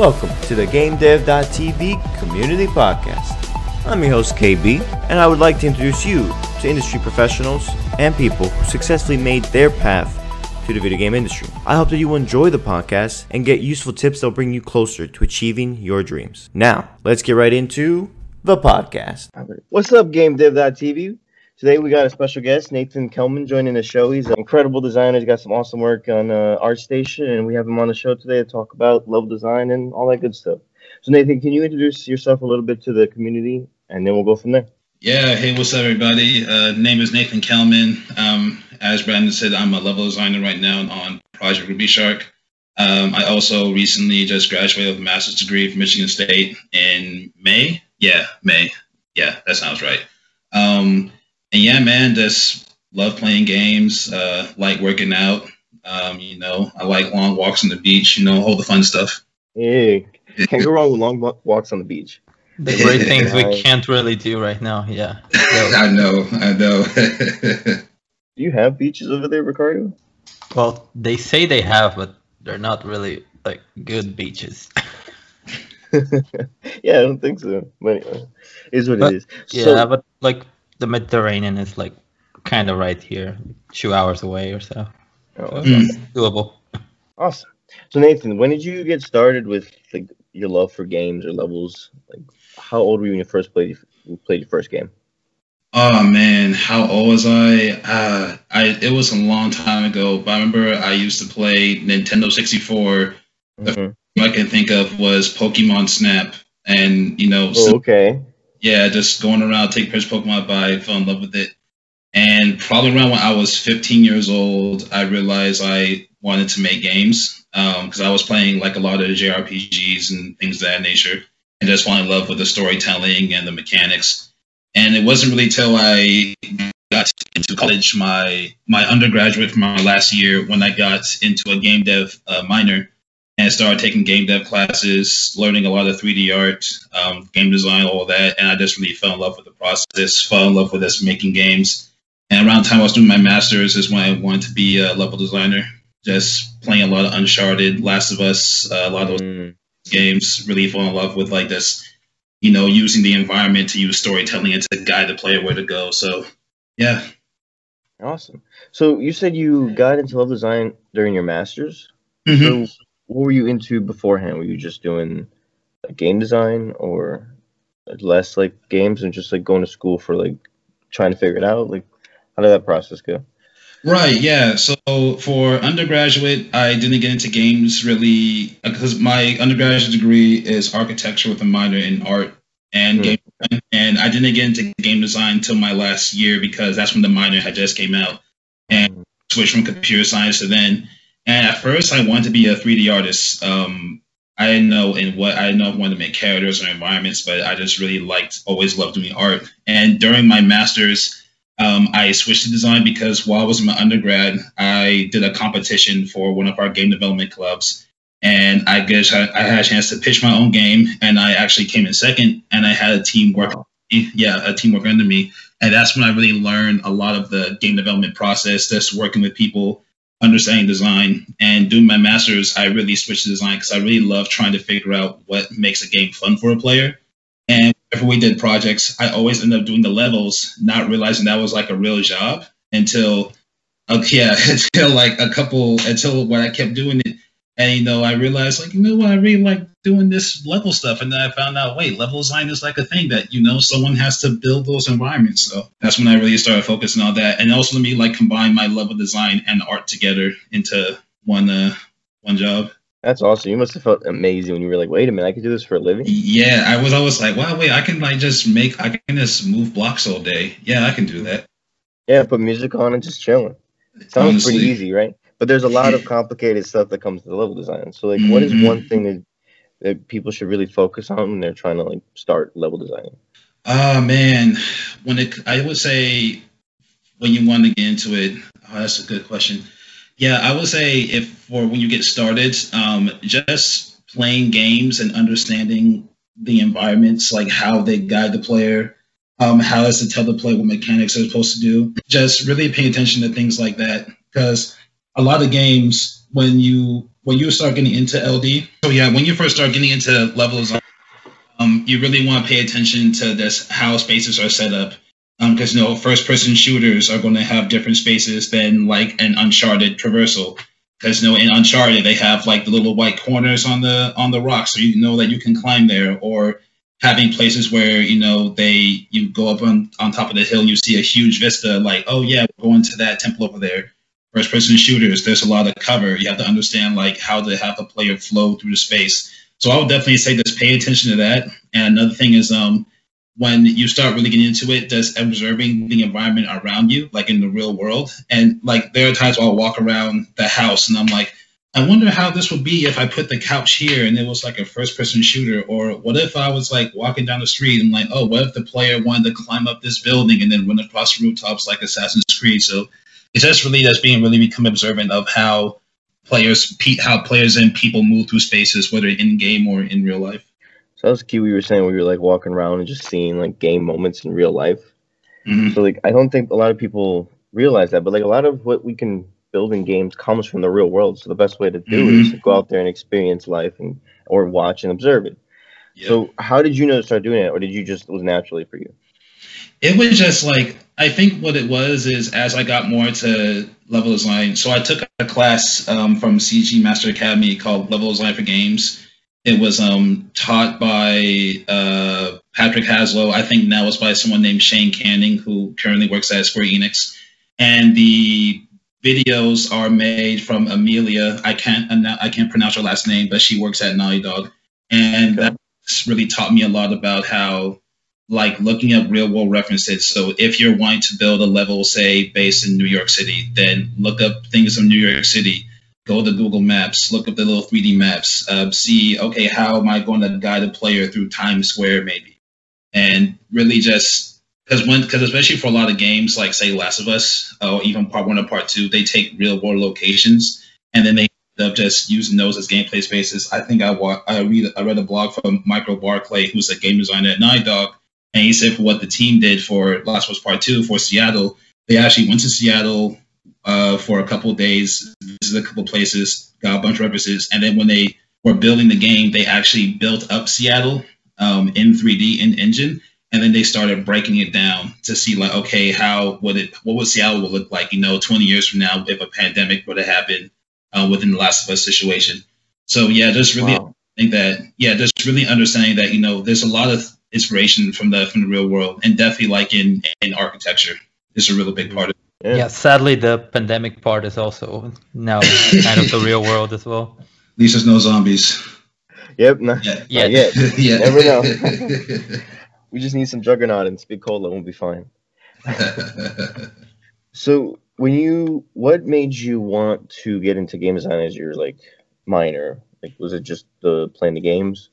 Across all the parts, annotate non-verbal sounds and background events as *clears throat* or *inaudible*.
Welcome to the GameDev.tv Community Podcast. I'm your host KB, and I would like to introduce you to industry professionals and people who successfully made their path to the video game industry. I hope that you enjoy the podcast and get useful tips that will bring you closer to achieving your dreams. Now, let's get right into the podcast. What's up, GameDev.tv? Today we got a special guest, Nathan Kelman, joining the show. He's an incredible designer. He's got some awesome work on uh, ArtStation, and we have him on the show today to talk about level design and all that good stuff. So, Nathan, can you introduce yourself a little bit to the community, and then we'll go from there. Yeah, hey, what's up, everybody? Uh, name is Nathan Kelman. Um, as Brandon said, I'm a level designer right now on Project Ruby Shark. Um, I also recently just graduated with a master's degree from Michigan State in May. Yeah, May. Yeah, that sounds right. Um, and yeah, man, just love playing games, uh, like working out. Um, you know, I like long walks on the beach, you know, all the fun stuff. Hey, *laughs* can't go wrong with long walks on the beach. The great things we can't really do right now, yeah. *laughs* I know, I know. *laughs* do you have beaches over there, Ricardo? Well, they say they have, but they're not really like good beaches. yeah, I don't think so. But anyway, is what but, it is. Yeah, so, but like the Mediterranean is like kind of right here, two hours away or so. Oh, okay. so doable. Awesome. So Nathan, when did you get started with like your love for games or levels? Like, how old were you when you first played you played your first game? Oh man, how old was I? Uh, I it was a long time ago, but I remember I used to play Nintendo 64. Mm-hmm. The I can think of was Pokemon Snap, and you know, oh, okay, yeah, just going around, take pictures of Pokemon by, fell in love with it. And probably around when I was 15 years old, I realized I wanted to make games because um, I was playing like a lot of JRPGs and things of that nature, and just fell in love with the storytelling and the mechanics. And it wasn't really till I got into college, my my undergraduate from my last year, when I got into a game dev uh, minor and started taking game dev classes, learning a lot of 3D art, um, game design, all that. And I just really fell in love with the process, fell in love with this making games. And around the time I was doing my master's is when I wanted to be a level designer, just playing a lot of Uncharted, Last of Us, uh, a lot of those mm. games. Really fell in love with like this, you know, using the environment to use storytelling and to guide the player where to go. So, yeah. Awesome. So you said you got into level design during your master's. Mm-hmm. So what were you into beforehand? Were you just doing like, game design or less like games and just like going to school for like trying to figure it out? Like, how did that process go? Right, yeah. So for undergraduate, I didn't get into games really because my undergraduate degree is architecture with a minor in art and mm. game design, and I didn't get into game design until my last year because that's when the minor had just came out and mm. switched from computer science to then and at first, I wanted to be a 3D artist. Um, I didn't know in what I didn't know I wanted to make characters or environments, but I just really liked, always loved doing art. And during my master's, um, I switched to design because while I was in my undergrad, I did a competition for one of our game development clubs. And I guess I, I had a chance to pitch my own game, and I actually came in second. And I had a team work, yeah, a team work under me, and that's when I really learned a lot of the game development process, just working with people understanding design and doing my master's, I really switched to design because I really love trying to figure out what makes a game fun for a player. And whenever we did projects, I always end up doing the levels, not realizing that was like a real job until, okay, uh, *laughs* yeah, until like a couple, until when I kept doing it and you know, I realized like, you know what, I really like doing this level stuff. And then I found out, wait, level design is like a thing that, you know, someone has to build those environments. So that's when I really started focusing on that. And also let me like combine my level design and art together into one uh one job. That's awesome. You must have felt amazing when you were like, wait a minute, I can do this for a living. Yeah, I was always like, wow, wait, I can like just make I can just move blocks all day. Yeah, I can do that. Yeah, put music on and just chilling. Sounds Honestly. pretty easy, right? But there's a lot of *laughs* complicated stuff that comes to the level design. So like, mm-hmm. what is mm-hmm. one thing that that people should really focus on when they're trying to like start level designing? Ah uh, man, when it I would say when you want to get into it, oh, that's a good question. Yeah, I would say if for when you get started, um, just playing games and understanding the environments, like how they guide the player, um, how is to tell the player what mechanics are supposed to do. Just really pay attention to things like that because a lot of games when you when you start getting into LD, so yeah, when you first start getting into levels, um, you really want to pay attention to this how spaces are set up. Because um, you know first person shooters are going to have different spaces than like an uncharted traversal. Because you know in uncharted they have like the little white corners on the on the rocks so you know that you can climb there. Or having places where you know they you go up on, on top of the hill and you see a huge vista like oh yeah we're going to that temple over there first person shooters there's a lot of cover you have to understand like how to have a player flow through the space so i would definitely say just pay attention to that and another thing is um when you start really getting into it, just observing the environment around you, like in the real world. And like there are times where I'll walk around the house and I'm like, I wonder how this would be if I put the couch here and it was like a first person shooter. Or what if I was like walking down the street and like, oh, what if the player wanted to climb up this building and then run across the rooftops like Assassin's Creed? So it's just really just being really become observant of how players, how players and people move through spaces, whether in game or in real life. So that was key. We were saying we were like walking around and just seeing like game moments in real life. Mm-hmm. So like I don't think a lot of people realize that, but like a lot of what we can build in games comes from the real world. So the best way to do mm-hmm. it is to go out there and experience life and or watch and observe it. Yep. So how did you know to start doing it, or did you just it was naturally for you? It was just like I think what it was is as I got more into level design. So I took a class um, from CG Master Academy called Level Design for Games, it was um, taught by uh, Patrick Haslow. I think now it's by someone named Shane Canning, who currently works at Square Enix. And the videos are made from Emilia. I can't I can't pronounce her last name, but she works at Naughty Dog, and okay. that's really taught me a lot about how like looking at real world references. So if you're wanting to build a level, say based in New York City, then look up things from New York City go to Google Maps, look up the little 3D maps, uh, see, okay, how am I going to guide a player through Times Square, maybe? And really just because when because especially for a lot of games like say Last of Us or even Part One or Part Two, they take real world locations and then they end up just using those as gameplay spaces. I think I wa- I read I read a blog from Michael Barclay, who's a game designer at Naughty Dog, and he said for what the team did for Last of Us Part Two for Seattle, they actually went to Seattle, uh, for a couple days, visited a couple places, got a bunch of references, and then when they were building the game, they actually built up Seattle um, in 3D in Engine, and then they started breaking it down to see like, okay, how would it, what would Seattle would look like, you know, 20 years from now if a pandemic were to happen uh, within the Last of Us situation. So yeah, just really wow. think that yeah, just really understanding that you know there's a lot of inspiration from the from the real world, and definitely like in in architecture is a really big mm-hmm. part of. it. Yeah. yeah. sadly, the pandemic part is also now *laughs* kind of the real world as well. At least there's no zombies. Yep. Not, yeah. yeah. yet. *laughs* yeah. Never know. *laughs* we just need some Juggernog and Speed Cola and we'll be fine. so, when you, what made you want to get into game design as your like minor? Like, was it just the playing the games?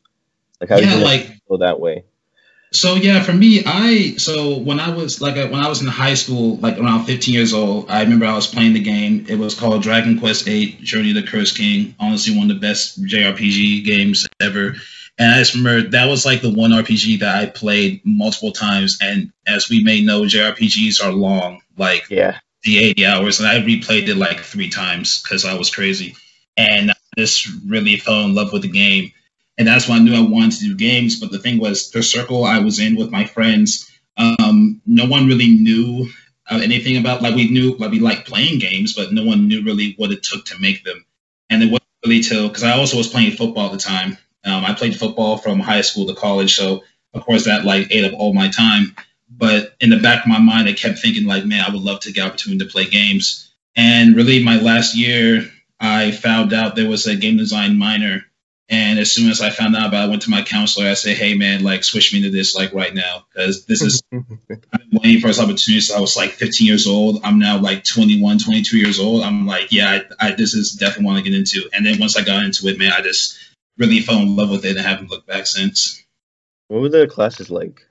Like, how yeah, did you like, go that way? So yeah, for me, I so when I was like when I was in high school, like around 15 years old, I remember I was playing the game. It was called Dragon Quest VIII: Journey of the Curse King. Honestly, one of the best JRPG games ever. And I just remember that was like the one RPG that I played multiple times. And as we may know, JRPGs are long, like yeah, the 80 hours. And I replayed it like three times because I was crazy. And I just really fell in love with the game and that's why I knew I wanted to do games. But the thing was, the circle I was in with my friends, um, no one really knew uh, anything about. Like we knew, like we liked playing games, but no one knew really what it took to make them. And it wasn't really till because I also was playing football at the time. Um, I played football from high school to college, so of course that like ate up all my time. But in the back of my mind, I kept thinking like, man, I would love to get opportunity to play games. And really, my last year, I found out there was a game design minor and as soon as I found out about it, I went to my counselor. I said, hey, man, like, switch me to this, like, right now. Because this is, *laughs* I've been waiting for this opportunity. So I was like 15 years old. I'm now like 21, 22 years old. I'm like, yeah, I, I this is definitely want to get into. And then once I got into it, man, I just really fell in love with it and haven't looked back since. What were the classes like?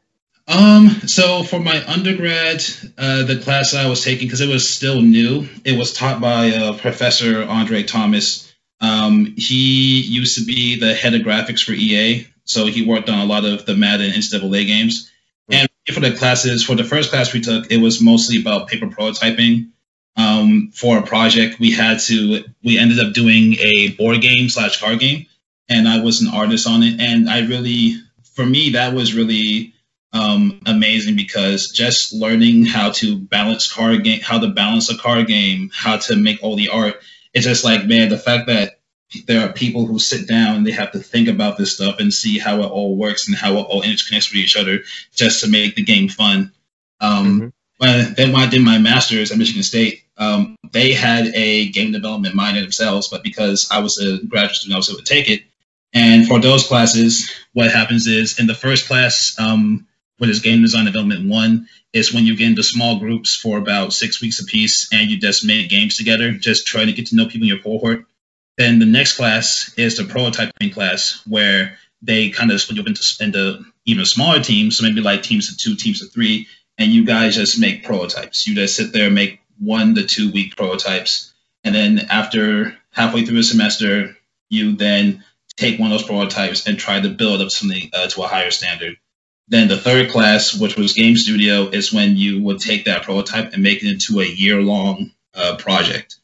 Um, so for my undergrad, uh, the class I was taking, because it was still new, it was taught by uh, Professor Andre Thomas um, he used to be the head of graphics for EA, so he worked on a lot of the Madden and NCAA games. And for the classes, for the first class we took, it was mostly about paper prototyping. um, for a project, we had to we ended up doing a board game slash card game, and I was an artist on it, and I really for me that was really um, amazing because just learning how to balance card game, how to balance a card game, how to make all the art. It's just like man, the fact that there are people who sit down and they have to think about this stuff and see how it all works and how it all interconnects with each other just to make the game fun. Um, mm-hmm. But then when I did my master's at Michigan State, um, they had a game development minor themselves, but because I was a graduate student, I was able to take it. And for those classes, what happens is in the first class, um, what is game design development one, is when you get into small groups for about six weeks apiece and you just make games together, just trying to get to know people in your cohort. Then the next class is the prototyping class where they kind of split you up into, into even smaller teams, so maybe like teams of two, teams of three, and you guys just make prototypes. You just sit there and make one to two week prototypes. And then after halfway through the semester, you then take one of those prototypes and try to build up something uh, to a higher standard. Then the third class, which was Game Studio, is when you would take that prototype and make it into a year long uh, project.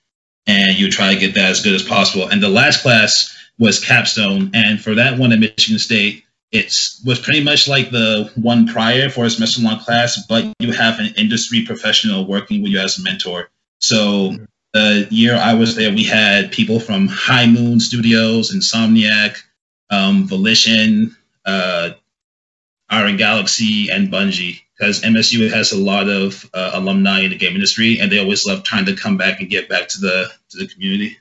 And you try to get that as good as possible. And the last class was Capstone. And for that one at Michigan State, it was pretty much like the one prior for a semester long class, but you have an industry professional working with you as a mentor. So the year I was there, we had people from High Moon Studios, Insomniac, um, Volition, uh, Iron Galaxy, and Bungie. Because MSU has a lot of uh, alumni in the game industry, and they always love trying to come back and get back to the to the community.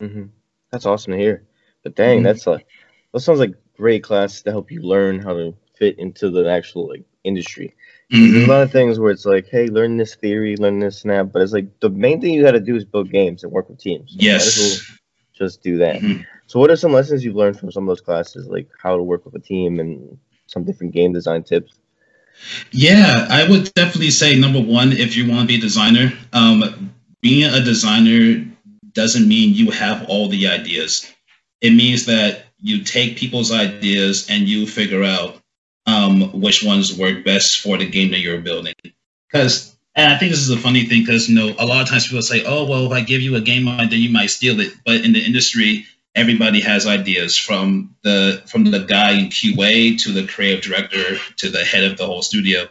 Mm-hmm. That's awesome to hear. But dang, mm-hmm. that's like that sounds like great class to help you learn how to fit into the actual like industry. Mm-hmm. There's a lot of things where it's like, hey, learn this theory, learn this snap, but it's like the main thing you got to do is build games and work with teams. So yes. Just do that. Mm-hmm. So, what are some lessons you've learned from some of those classes, like how to work with a team and some different game design tips? Yeah, I would definitely say number one, if you want to be a designer, um, being a designer doesn't mean you have all the ideas. It means that you take people's ideas and you figure out um, which ones work best for the game that you're building. Because, and I think this is a funny thing because, you know, a lot of times people say, oh, well, if I give you a game idea, then you might steal it. But in the industry, everybody has ideas from the from the guy in QA to the creative director to the head of the whole studio.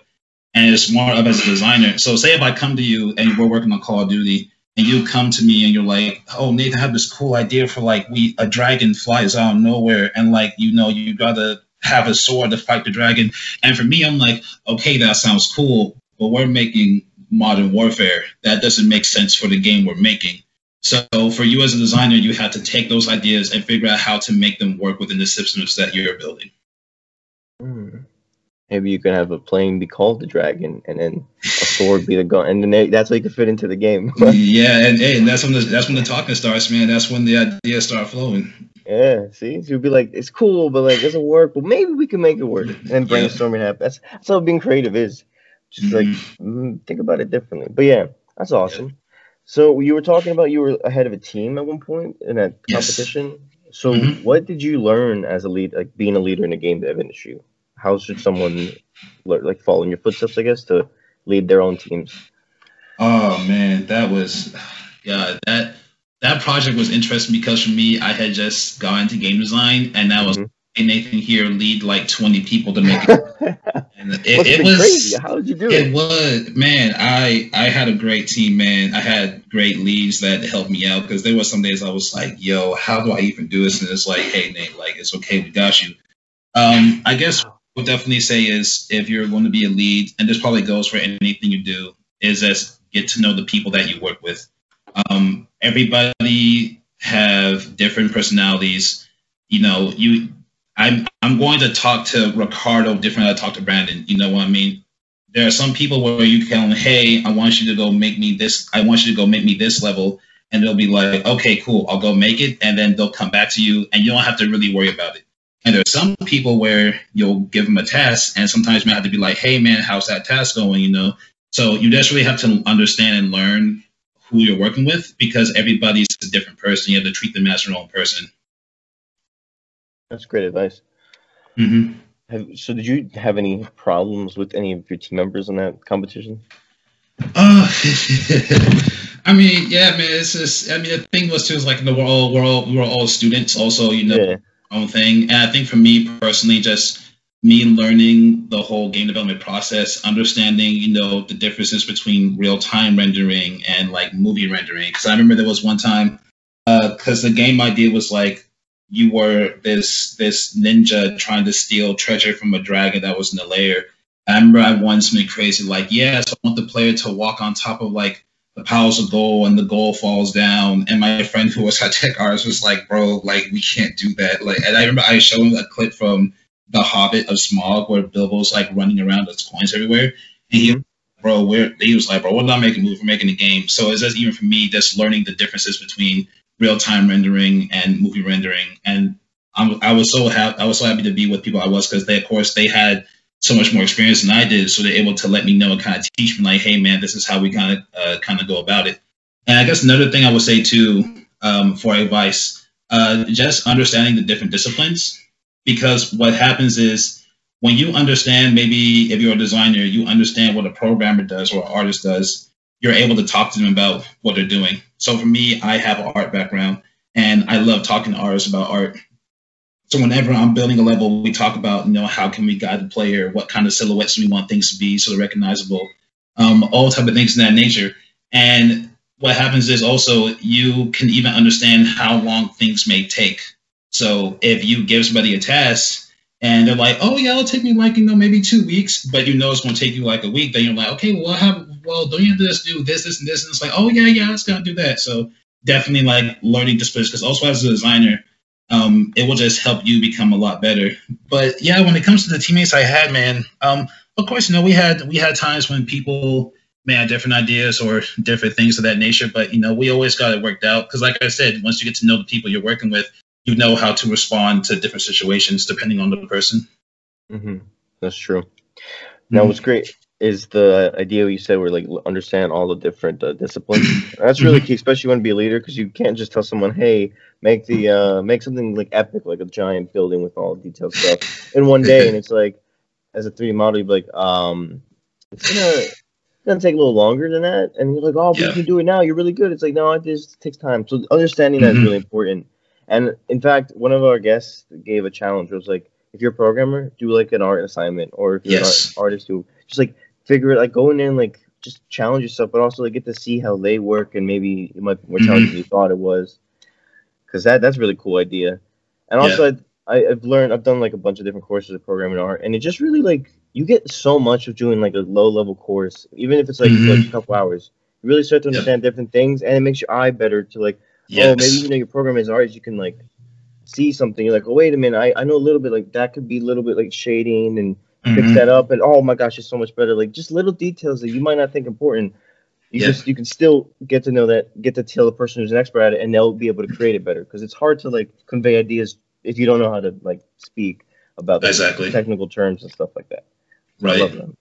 And it's more of as a designer. So say if I come to you and we're working on Call of Duty and you come to me and you're like, "Oh, Nathan, I have this cool idea for like we a dragon flies out of nowhere, and like you know you gotta have a sword to fight the dragon." And for me, I'm like, "Okay, that sounds cool, but we're making modern warfare. That doesn't make sense for the game we're making." So for you as a designer, you have to take those ideas and figure out how to make them work within the systems that you're building. Mm maybe you can have a plane be called the dragon and then a sword be the gun and then they, that's how you can fit into the game. *laughs* Yeah and, and that's when the, that's when the talking starts man. That's when the ideas start flowing. Yeah see? So you'd be like it's cool but like it doesn't work. Well maybe we can make it work. And then brainstorming yeah. happens. That's, that's how being creative is. Just mm-hmm. like mm, think about it differently. But yeah that's awesome. yeah. So you were talking about you were ahead of a team at one point in that competition yes. so mm-hmm. what did you learn as a lead like being a leader in the game dev industry how should someone like follow in your footsteps, I guess, to lead their own teams? Oh man, that was yeah that that project was interesting because for me, I had just gone into game design, and that was mm-hmm. Nathan here lead like twenty people to make it. *laughs* and it, it was crazy. How did you do it? It was man. I I had a great team, man. I had great leads that helped me out because there were some days I was like, "Yo, how do I even do this?" And it's like, "Hey, Nate, like it's okay, we got you." Um, I guess would definitely say is if you're going to be a lead, and this probably goes for anything you do, is just get to know the people that you work with. Um, everybody have different personalities. You know, you I'm I'm going to talk to Ricardo different than I talk to Brandon. You know what I mean? There are some people where you tell them, hey, I want you to go make me this. I want you to go make me this level, and they'll be like, okay, cool, I'll go make it, and then they'll come back to you, and you don't have to really worry about it. And there are some people where you'll give them a task, and sometimes you have to be like, "Hey, man, how's that task going?" You know. So you just really have to understand and learn who you're working with because everybody's a different person. You have to treat them as your own person. That's great advice. Mm-hmm. Have, so, did you have any problems with any of your team members in that competition? Uh, *laughs* I mean, yeah, man. It's just. I mean, the thing was too is like we're all we're all we're all students. Also, you know, yeah. own thing. And I think for me personally, just me learning the whole game development process, understanding, you know, the differences between real time rendering and like movie rendering. Because I remember there was one time, because uh, the game idea was like you were this this ninja trying to steal treasure from a dragon that was in the lair. I remember I once something crazy like, yeah, so I want the player to walk on top of like the piles of gold and the gold falls down. And my friend who was *laughs* at Tech Arts was like, bro, like we can't do that. Like, and I remember I showed him a clip from the Hobbit of Smaug where Bilbo's like running around with coins everywhere, and he, mm-hmm. bro, where he was like, bro, we're not making a we're making a game. So it's just even for me, just learning the differences between real time rendering and movie rendering, and I'm, I was so happy, I was so happy to be with people I was because they, of course, they had so much more experience than I did, so they're able to let me know and kind of teach me, like, hey, man, this is how we kind of uh, kind of go about it. And I guess another thing I would say too, um, for advice, uh, just understanding the different disciplines because what happens is when you understand maybe if you're a designer you understand what a programmer does or an artist does you're able to talk to them about what they're doing. So for me i have an art background and i love talking to artists about art. So whenever i'm building a level we talk about you know how can we guide the player? What kind of silhouettes we want things to be so they're recognizable? Um, all type of things in that nature. And what happens is also you can even understand how long things may take. So if you give somebody a task and they're like, "Oh yeah, it'll take me like you know maybe two weeks," but you know it's going to take you like a week, then you're like, "Okay, well, have well, don't you have to just do this, this, and this?" And it's like, "Oh yeah, yeah, it's going to do that." So definitely like learning disciplines because also as a designer, um, it will just help you become a lot better. But yeah, when it comes to the teammates I had, man, um, of course, you know, we had we had times when people may have different ideas or different things of that nature, but you know, we always got it worked out because, like I said, once you get to know the people you're working with, you know how to respond to different situations depending on the person. Mm-hmm. That's true. Now, mm-hmm. what's great is the idea you said where like understand all the different uh, disciplines. That's really mm-hmm. key, especially when you be a leader, because you can't just tell someone, "Hey, make the uh, make something like epic, like a giant building with all detailed stuff in one day," and it's like, as a 3D model, you'd be like, um, it's gonna it's gonna take a little longer than that, and you're like, "Oh, but yeah. you can do it now. You're really good." It's like, no, it just takes time. So understanding that mm-hmm. is really important and in fact, one of our guests gave a challenge. It was like, if you're a programmer, do like an art assignment, or if you're yes. an art, artist, do just like figure it, like go in and like just challenge yourself, but also like get to see how they work, and maybe it might be more challenging than you thought it was. Because that that's a really cool idea. And also, yeah. I, I've learned, I've done like a bunch of different courses of programming art, and it just really like you get so much of doing like a low level course, even if it's like, mm-hmm. like a couple hours. You really start to understand yep. different things, and it makes your eye better to like Yes. Oh, maybe you know your program is artist, you can like see something. You're like, oh wait a minute, I, I know a little bit like that could be a little bit like shading and mm-hmm. fix that up and oh my gosh, it's so much better. Like just little details that you might not think important. You yeah. just you can still get to know that, get to tell the person who's an expert at it, and they'll be able to create it better. Because it's hard to like convey ideas if you don't know how to like speak about exactly technical terms and stuff like that. So right. I love them.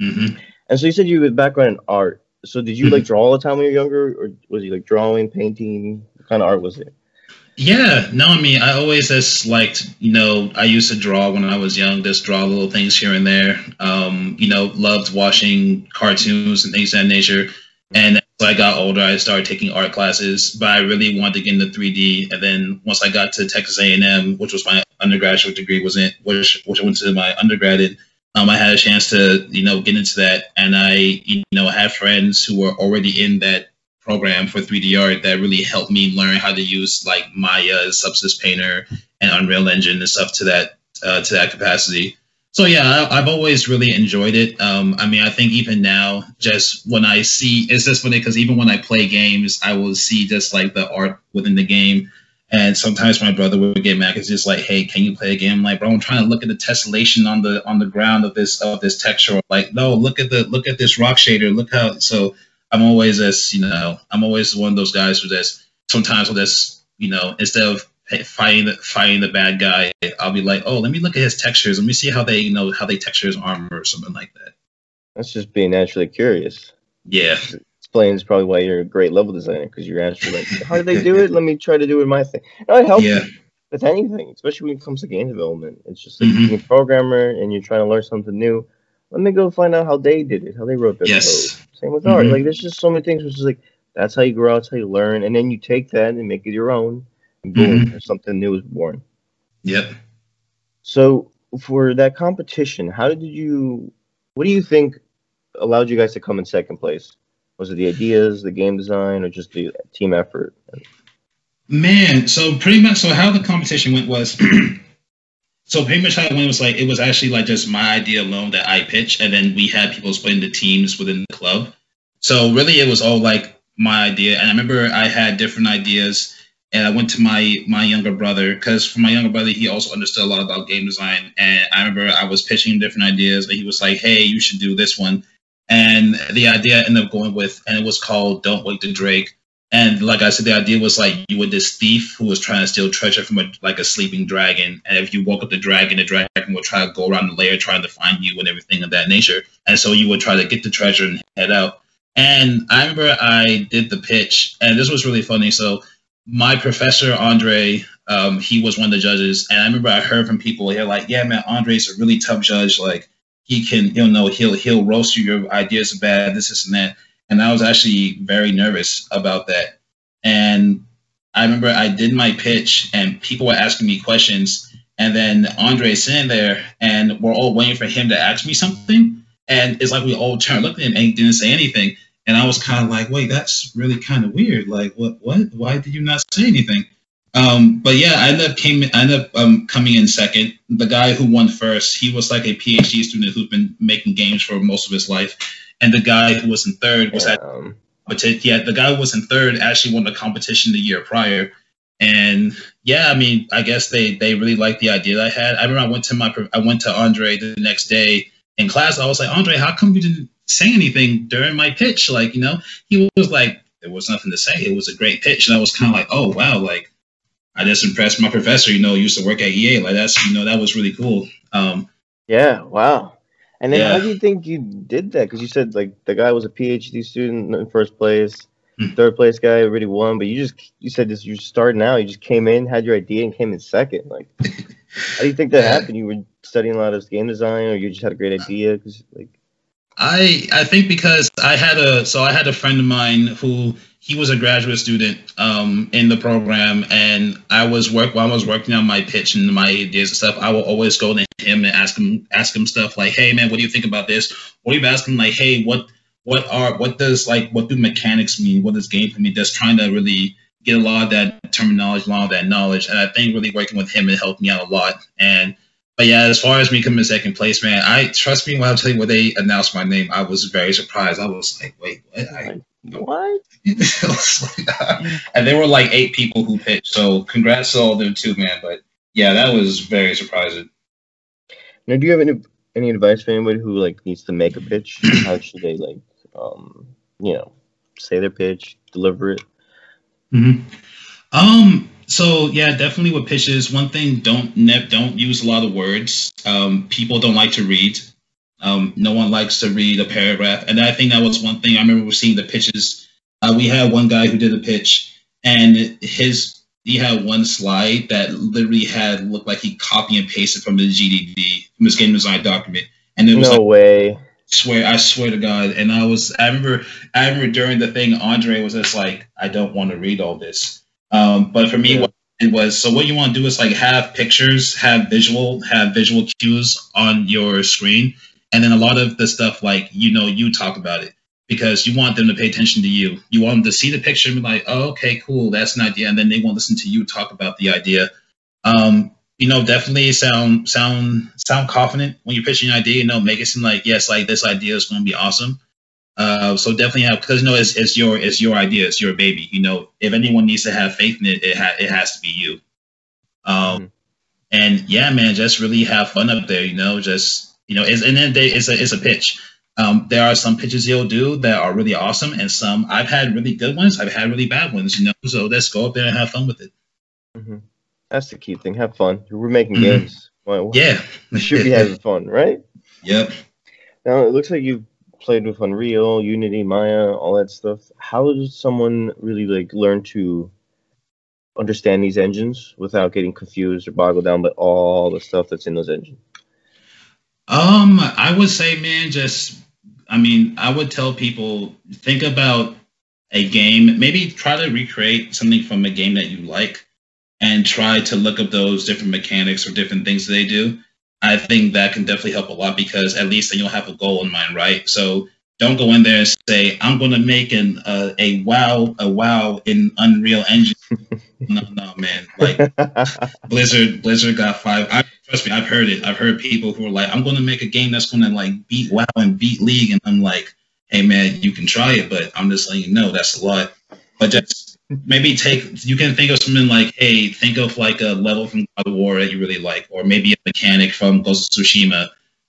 Mm-hmm. And so you said you had background in art. So did you like *clears throat* draw all the time when you were younger, or was you like drawing, painting? What kind of art was it? Yeah, no, I mean, I always just liked, you know, I used to draw when I was young, just draw little things here and there. Um, you know, loved watching cartoons and things of that nature. And as I got older, I started taking art classes, but I really wanted to get into 3D. And then once I got to Texas A&M, which was my undergraduate degree, was in which which I went to my undergrad in, um, I had a chance to you know get into that, and I you know had friends who were already in that program for 3D art that really helped me learn how to use like Maya, Substance Painter, and Unreal Engine and stuff to that uh, to that capacity. So yeah, I, have always really enjoyed it. Um, I mean, I think even now, just when I see, it's just funny because even when I play games, I will see just like the art within the game. And sometimes my brother would get mad because he's like, "Hey, can you play a game?" I'm like, bro, I'm trying to look at the tessellation on the on the ground of this of this texture. Like, no, look at the look at this rock shader. Look how so. I'm always as you know, I'm always one of those guys who just sometimes will just you know instead of fighting the fighting the bad guy, I'll be like, oh, let me look at his textures. Let me see how they you know how they texture his armor or something like that. That's just being naturally curious. Yeah explains probably why you're a great level designer because you're actually like, how do they do it? Let me try to do it my thing. No, it helps yeah. with anything, especially when it comes to game development. It's just like mm-hmm. you're a programmer and you're trying to learn something new. Let me go find out how they did it, how they wrote their yes. code. Same with mm-hmm. art. Like there's just so many things which is like that's how you grow. That's how you learn, and then you take that and make it your own. And boom, mm-hmm. something new is born. Yep. So for that competition, how did you? What do you think allowed you guys to come in second place? Was it the ideas, the game design, or just the team effort? Man, so pretty much, so how the competition went was, *clears throat* so pretty much how it went was like it was actually like just my idea alone that I pitched, and then we had people split into teams within the club. So really, it was all like my idea, and I remember I had different ideas, and I went to my my younger brother because for my younger brother, he also understood a lot about game design, and I remember I was pitching different ideas, and he was like, "Hey, you should do this one." And the idea ended up going with, and it was called "Don't Wake the Drake." And like I said, the idea was like you were this thief who was trying to steal treasure from a, like a sleeping dragon. And if you woke up the dragon, the dragon would try to go around the lair trying to find you and everything of that nature. And so you would try to get the treasure and head out. And I remember I did the pitch, and this was really funny. So my professor Andre, um, he was one of the judges, and I remember I heard from people here like, "Yeah, man, Andre's a really tough judge. Like he can, you know, he'll he'll roast you. Your ideas are bad. This, this, and that." And I was actually very nervous about that. And I remember I did my pitch and people were asking me questions. And then Andre sitting there and we're all waiting for him to ask me something. And it's like we all turned, looked at him and he didn't say anything. And I was kind of like, wait, that's really kind of weird. Like, what, what, why did you not say anything? Um, but yeah, I ended up came, I ended up um, coming in second. The guy who won first, he was like a PhD student who's been making games for most of his life. And the guy who was in third was at but yeah the guy who was in third actually won the competition the year prior. And yeah i mean i guess they they really liked the idea that i had. I remember i went to my i went to andre the next day in class. I was like andre how come you didn't say anything during my pitch? Like you know he was like there was nothing to say. It was a great pitch. And i was kind of like oh wow like i just impressed my professor you know used to work at ea like that's you know that was really cool um yeah wow and then yeah. how do you think you did that? Because you said like the guy was a PhD student in first place, mm. third place guy already won, but you just you said this you started out, you just came in, had your idea, and came in second. Like, how do you think that *laughs* happened? You were studying a lot of game design, or you just had a great idea? Because like, I I think because I had a so I had a friend of mine who he was a graduate student um, in the program, and I was work while I was working on my pitch and my ideas and stuff. I will always go to him and ask him ask him stuff like, "Hey, man, what do you think about this?" Or even ask him like, "Hey, what what are what does like what do mechanics mean? What does game for me?" Just trying to really get a lot of that terminology, a lot of that knowledge, and I think really working with him it helped me out a lot. And but yeah, as far as me coming in second place, man, I trust me when I tell you when they announced my name, I was very surprised. I was like, wait, what? I, what? *laughs* and there were like eight people who pitched. So congrats to all of them too, man. But yeah, that was very surprising. Now, do you have any any advice for anybody who like needs to make a pitch? *clears throat* How should they like, um, you know, say their pitch, deliver it? Mm-hmm. Um. So yeah, definitely with pitches. One thing, don't ne- don't use a lot of words. Um, people don't like to read. Um, no one likes to read a paragraph, and I think that was one thing. I remember seeing the pitches. Uh, we had one guy who did a pitch, and his he had one slide that literally had looked like he copy and pasted from the GDD from his game design document, and it was no like, way. Swear, I swear to God, and I was. I remember. I remember during the thing, Andre was just like, "I don't want to read all this." Um, but for me, yeah. what it was so what you want to do is like have pictures, have visual, have visual cues on your screen, and then a lot of the stuff, like, you know, you talk about it because you want them to pay attention to you. You want them to see the picture and be like, oh, okay, cool, that's an idea. And then they won't listen to you talk about the idea. Um, you know, definitely sound sound sound confident when you're pitching an idea. You know, make it seem like yes, like this idea is going to be awesome. Uh, so definitely have because you know it's, it's your it's your idea, it's your baby. You know, if anyone needs to have faith in it, it ha- it has to be you. Um, mm-hmm. and yeah, man, just really have fun up there. You know, just you know, it's, and then they, it's a it's a pitch. Um, there are some pitches he'll do that are really awesome, and some I've had really good ones. I've had really bad ones. You know, so let's go up there and have fun with it. Mm-hmm. That's the key thing. Have fun. We're making mm-hmm. games. Well, yeah, we should be having fun, right? Yep. Now it looks like you've played with Unreal, Unity, Maya, all that stuff. How does someone really like learn to understand these engines without getting confused or boggled down by all the stuff that's in those engines? Um, I would say, man, just I mean, I would tell people think about a game, maybe try to recreate something from a game that you like and try to look up those different mechanics or different things that they do. I think that can definitely help a lot because at least then you'll have a goal in mind, right? So don't go in there and say I'm going to make an uh, a wow a wow in Unreal Engine. *laughs* no, no, man. Like Blizzard, Blizzard got five. I, trust me, I've heard it. I've heard people who are like, I'm going to make a game that's going to like beat WoW and beat League, and I'm like, hey man, you can try it, but I'm just letting you know that's a lot. But just maybe take you can think of something like, hey, think of like a level from God of War that you really like, or maybe a mechanic from Ghost of Tsushima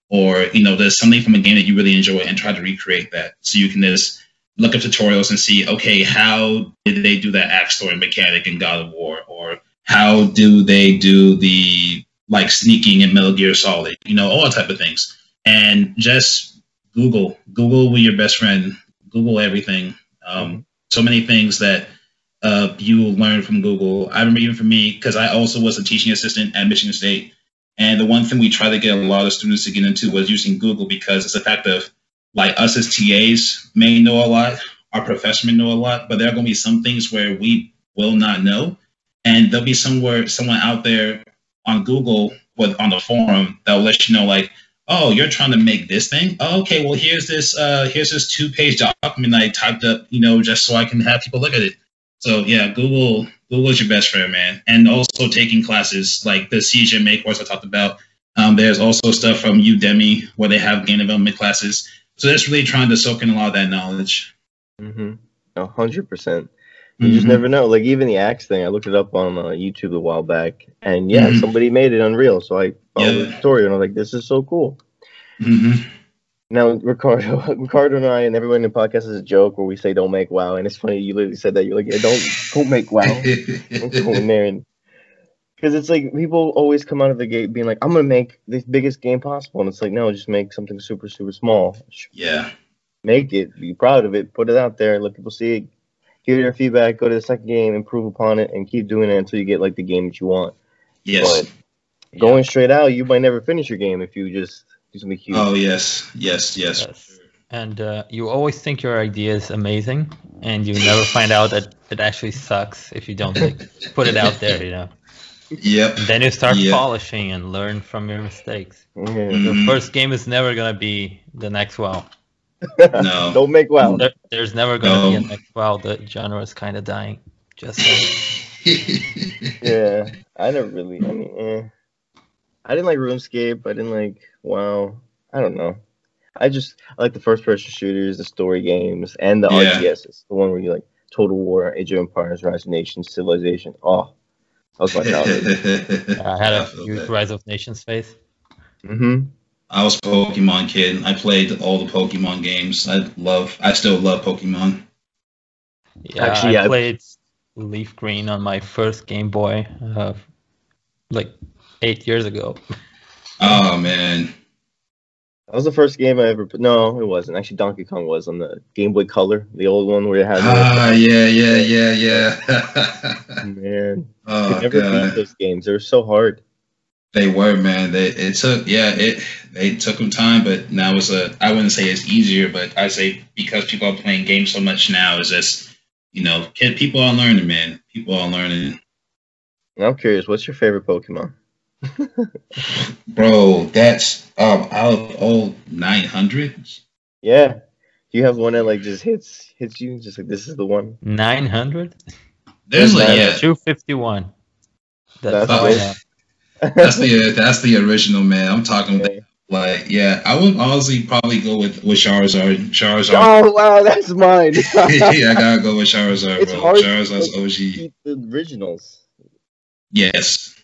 or you know there's something from a game that you really enjoy and try to recreate that so you can just look up tutorials and see okay how did they do that axe throwing mechanic in god of war? Or how do they do the like sneaking in metal gear solid? You know all type of things. And just google google with your best friend google everything. Um, so many things that uh, you will learn from google. I remember even for me because i also was a teaching assistant at michigan state. And the one thing we try to get a lot of students to get into was using Google because it's the fact of like us as TAs may know a lot, our professors may know a lot, but there are going to be some things where we will not know. And there'll be somewhere, someone out there on Google with on the forum that will let you know, like, oh, you're trying to make this thing. Oh, okay, well here's this uh, here's this two page document I typed up, you know, just so I can have people look at it. So yeah, Google Google's your best friend, man. And also taking classes like the CGMA course I talked about. Um, there's also stuff from Udemy where they have game development classes. So that's really trying to soak in a lot of that knowledge. Mm-hmm. A hundred percent. You mm-hmm. just never know. Like even the axe thing, I looked it up on uh, YouTube a while back, and yeah, mm-hmm. somebody made it Unreal. So I followed yeah. the story, and I was like, "This is so cool." Mm-hmm. Now, Ricardo, *laughs* Ricardo and I and everyone in the podcast is a joke where we say "Don't make WoW," and it's funny you literally said that. You're like, yeah, "Don't, don't make WoW." *laughs* don't go in there and because it's like people always come out of the gate being like, "I'm gonna make the biggest game possible," and it's like, no, just make something super, super small. Yeah. Make it, be proud of it, put it out there, let people see it, give their feedback, go to the second game, improve upon it, and keep doing it until you get like the game that you want. Yes. But going yeah. straight out, you might never finish your game if you just do something huge. Oh yes, yes, yes. yes. And uh, you always think your idea is amazing, and you never find out that it actually sucks if you don't like, put it out there. You know. Yep. Then you start yep. polishing and learn from your mistakes. Mm-hmm. The first game is never gonna be the next WoW. *laughs* No. Don't make WoW. There, there's never gonna no. be a next WoW. The genre is kind of dying. Just. *laughs* yeah, I never really. I mean, eh. I didn't like RuneScape. I didn't like WoW. I don't know. I just I like the first person shooters, the story games, and the yeah. RTSs. The one where you like Total War, Age of Empires, Rise of Nations, Civilization. Oh, that was my childhood. *laughs* I had a huge Rise of Nations phase. Mm-hmm. I was a Pokemon kid. I played all the Pokemon games. I love. I still love Pokemon. Yeah, Actually, I yeah. played Leaf Green on my first Game Boy, uh, like eight years ago. Oh man. That was the first game I ever. Put. No, it wasn't. Actually, Donkey Kong was on the Game Boy Color, the old one where it had. Ah, yeah, yeah, yeah, yeah. *laughs* man, oh, I never God. beat those games. They were so hard. They were, man. They it took, yeah, it they took them time, but now it's a. I wouldn't say it's easier, but I say because people are playing games so much now, is just you know, kid, people are learning, man. People are learning. I'm curious, what's your favorite Pokemon? *laughs* Bro, that's um out of all nine hundreds. Yeah. Do you have one that like just hits hits you just like this is the one? Nine hundred? There's like yeah. Two fifty one. That's, that's, that's the that's the original man. I'm talking okay. like yeah, I would honestly probably go with with Charizard. Charizard. Oh wow, that's mine. *laughs* yeah, I gotta go with Charizard, it's bro. Hard Charizard's OG. The originals. Yes.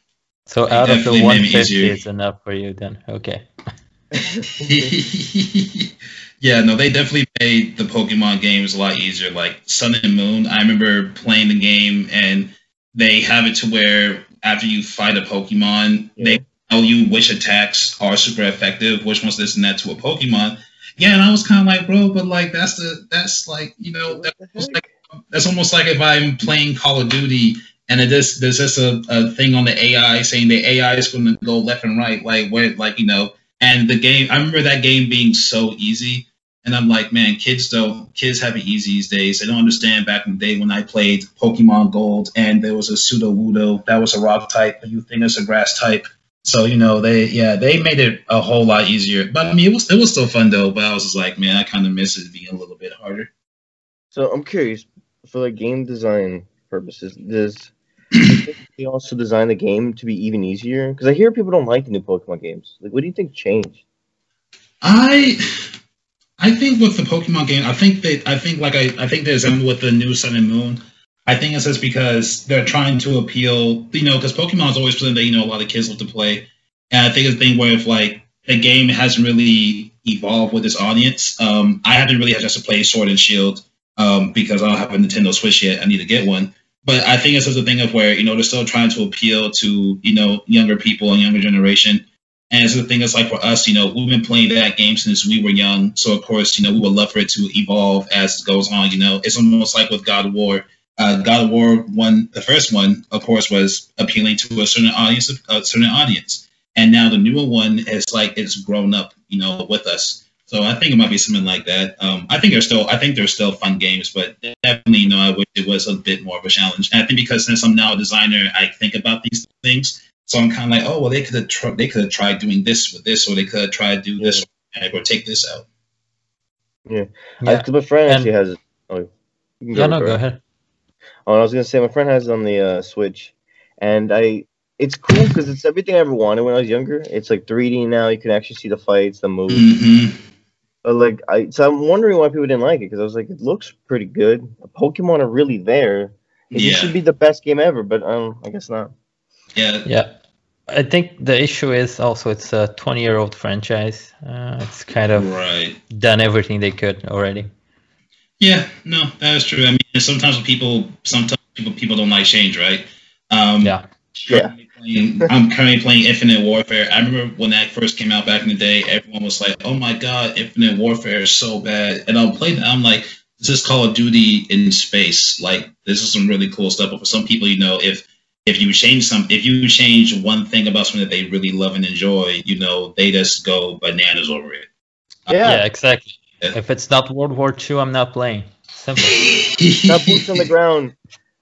So out of the 150 is enough for you then. Okay. *laughs* yeah, no, they definitely made the Pokemon games a lot easier. Like Sun and Moon, I remember playing the game and they have it to where after you fight a Pokemon, yeah. they tell you which attacks are super effective, which ones this and that to a Pokemon. Yeah, and I was kind of like, bro, but like that's the that's like you know that's, like, that's almost like if I'm playing Call of Duty and it just, there's just a, a thing on the AI saying the AI is going to go left and right, like where like you know, and the game. I remember that game being so easy, And I'm like, man, kids don't kids have it easy these days. They don't understand back in the day when I played Pokemon Gold and there was a Sudowoodo that was a rock type, you think it's a grass type. So you know they yeah they made it a whole lot easier. But I mean it was it was still fun though. But I was just like man I kind of miss it being a little bit harder. So I'm curious for like game design purposes, does *clears throat* they also designed the game to be even easier? Because I hear people don't like the new Pokemon games. Like, what do you think changed? I I think with the Pokemon game, I think they I think like I, I think there's with the new Sun and Moon. I think it's just because they're trying to appeal, you know, because Pokemon is always something that you know a lot of kids love to play, and I think it's a thing where if like the game hasn't really evolved with its audience. Um, I haven't really had just to play Sword and Shield um, because I don't have a Nintendo Switch yet. I need to get one. But I think it's just a thing of where you know they're still trying to appeal to you know younger people and younger generation. And it's the thing is like for us, you know, we've been playing that game since we were young. So of course, you know, we would love for it to evolve as it goes on. You know, it's almost like with God of War. Uh, God of War one, the first one, of course, was appealing to a certain audience, a certain audience, and now the newer one is like it's grown up, you know, with us. So I think it might be something like that. Um, I think they're still, I think they're still fun games, but definitely, you know, I wish it was a bit more of a challenge. And I think because since I'm now a designer, I think about these things. So I'm kind of like, oh well, they could have tr- they could have tried doing this with this, or they could have tried to do this, or take this out. Yeah, yeah. I, my friend actually has. Oh, yeah, no, go ahead. Oh, I was gonna say my friend has it on the uh, Switch, and I it's cool because it's everything I ever wanted when I was younger. It's like 3D now; you can actually see the fights, the moves. Mm-hmm. But like, I so I'm wondering why people didn't like it because I was like, it looks pretty good. The Pokemon are really there. It yeah. should be the best game ever, but um, I guess not. Yeah. Yeah. I think the issue is also it's a 20 year old franchise. Uh, it's kind of right. done everything they could already. Yeah, no, that is true. I mean, sometimes people, sometimes people, people don't like change, right? Um, yeah. Yeah. I'm currently playing Infinite Warfare. I remember when that first came out back in the day, everyone was like, "Oh my god, Infinite Warfare is so bad." And I'll play that. I'm like, "This is Call of Duty in space. Like, this is some really cool stuff." But for some people, you know, if if you change some, if you change one thing about something that they really love and enjoy, you know, they just go bananas over it. Yeah, yeah exactly. Yeah. If it's not World War II, I'm not playing. Simple. *laughs* not boots on the ground.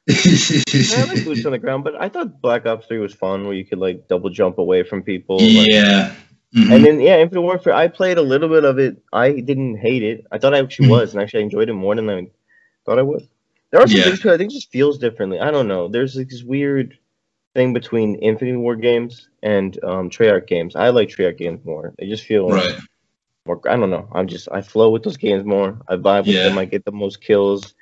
I like *laughs* boots on the ground, but I thought Black Ops Three was fun, where you could like double jump away from people. Like, yeah. Mm-hmm. And then yeah, Infinite Warfare. I played a little bit of it. I didn't hate it. I thought I actually mm-hmm. was, and actually I enjoyed it more than I thought I would. There are some yeah. things too. I think it just feels differently. I don't know. There's like this weird thing between Infinity Ward games and um, Treyarch games. I like Treyarch games more. They just feel right. more. I don't know. I'm just I flow with those games more. I vibe with yeah. them. I get the most kills.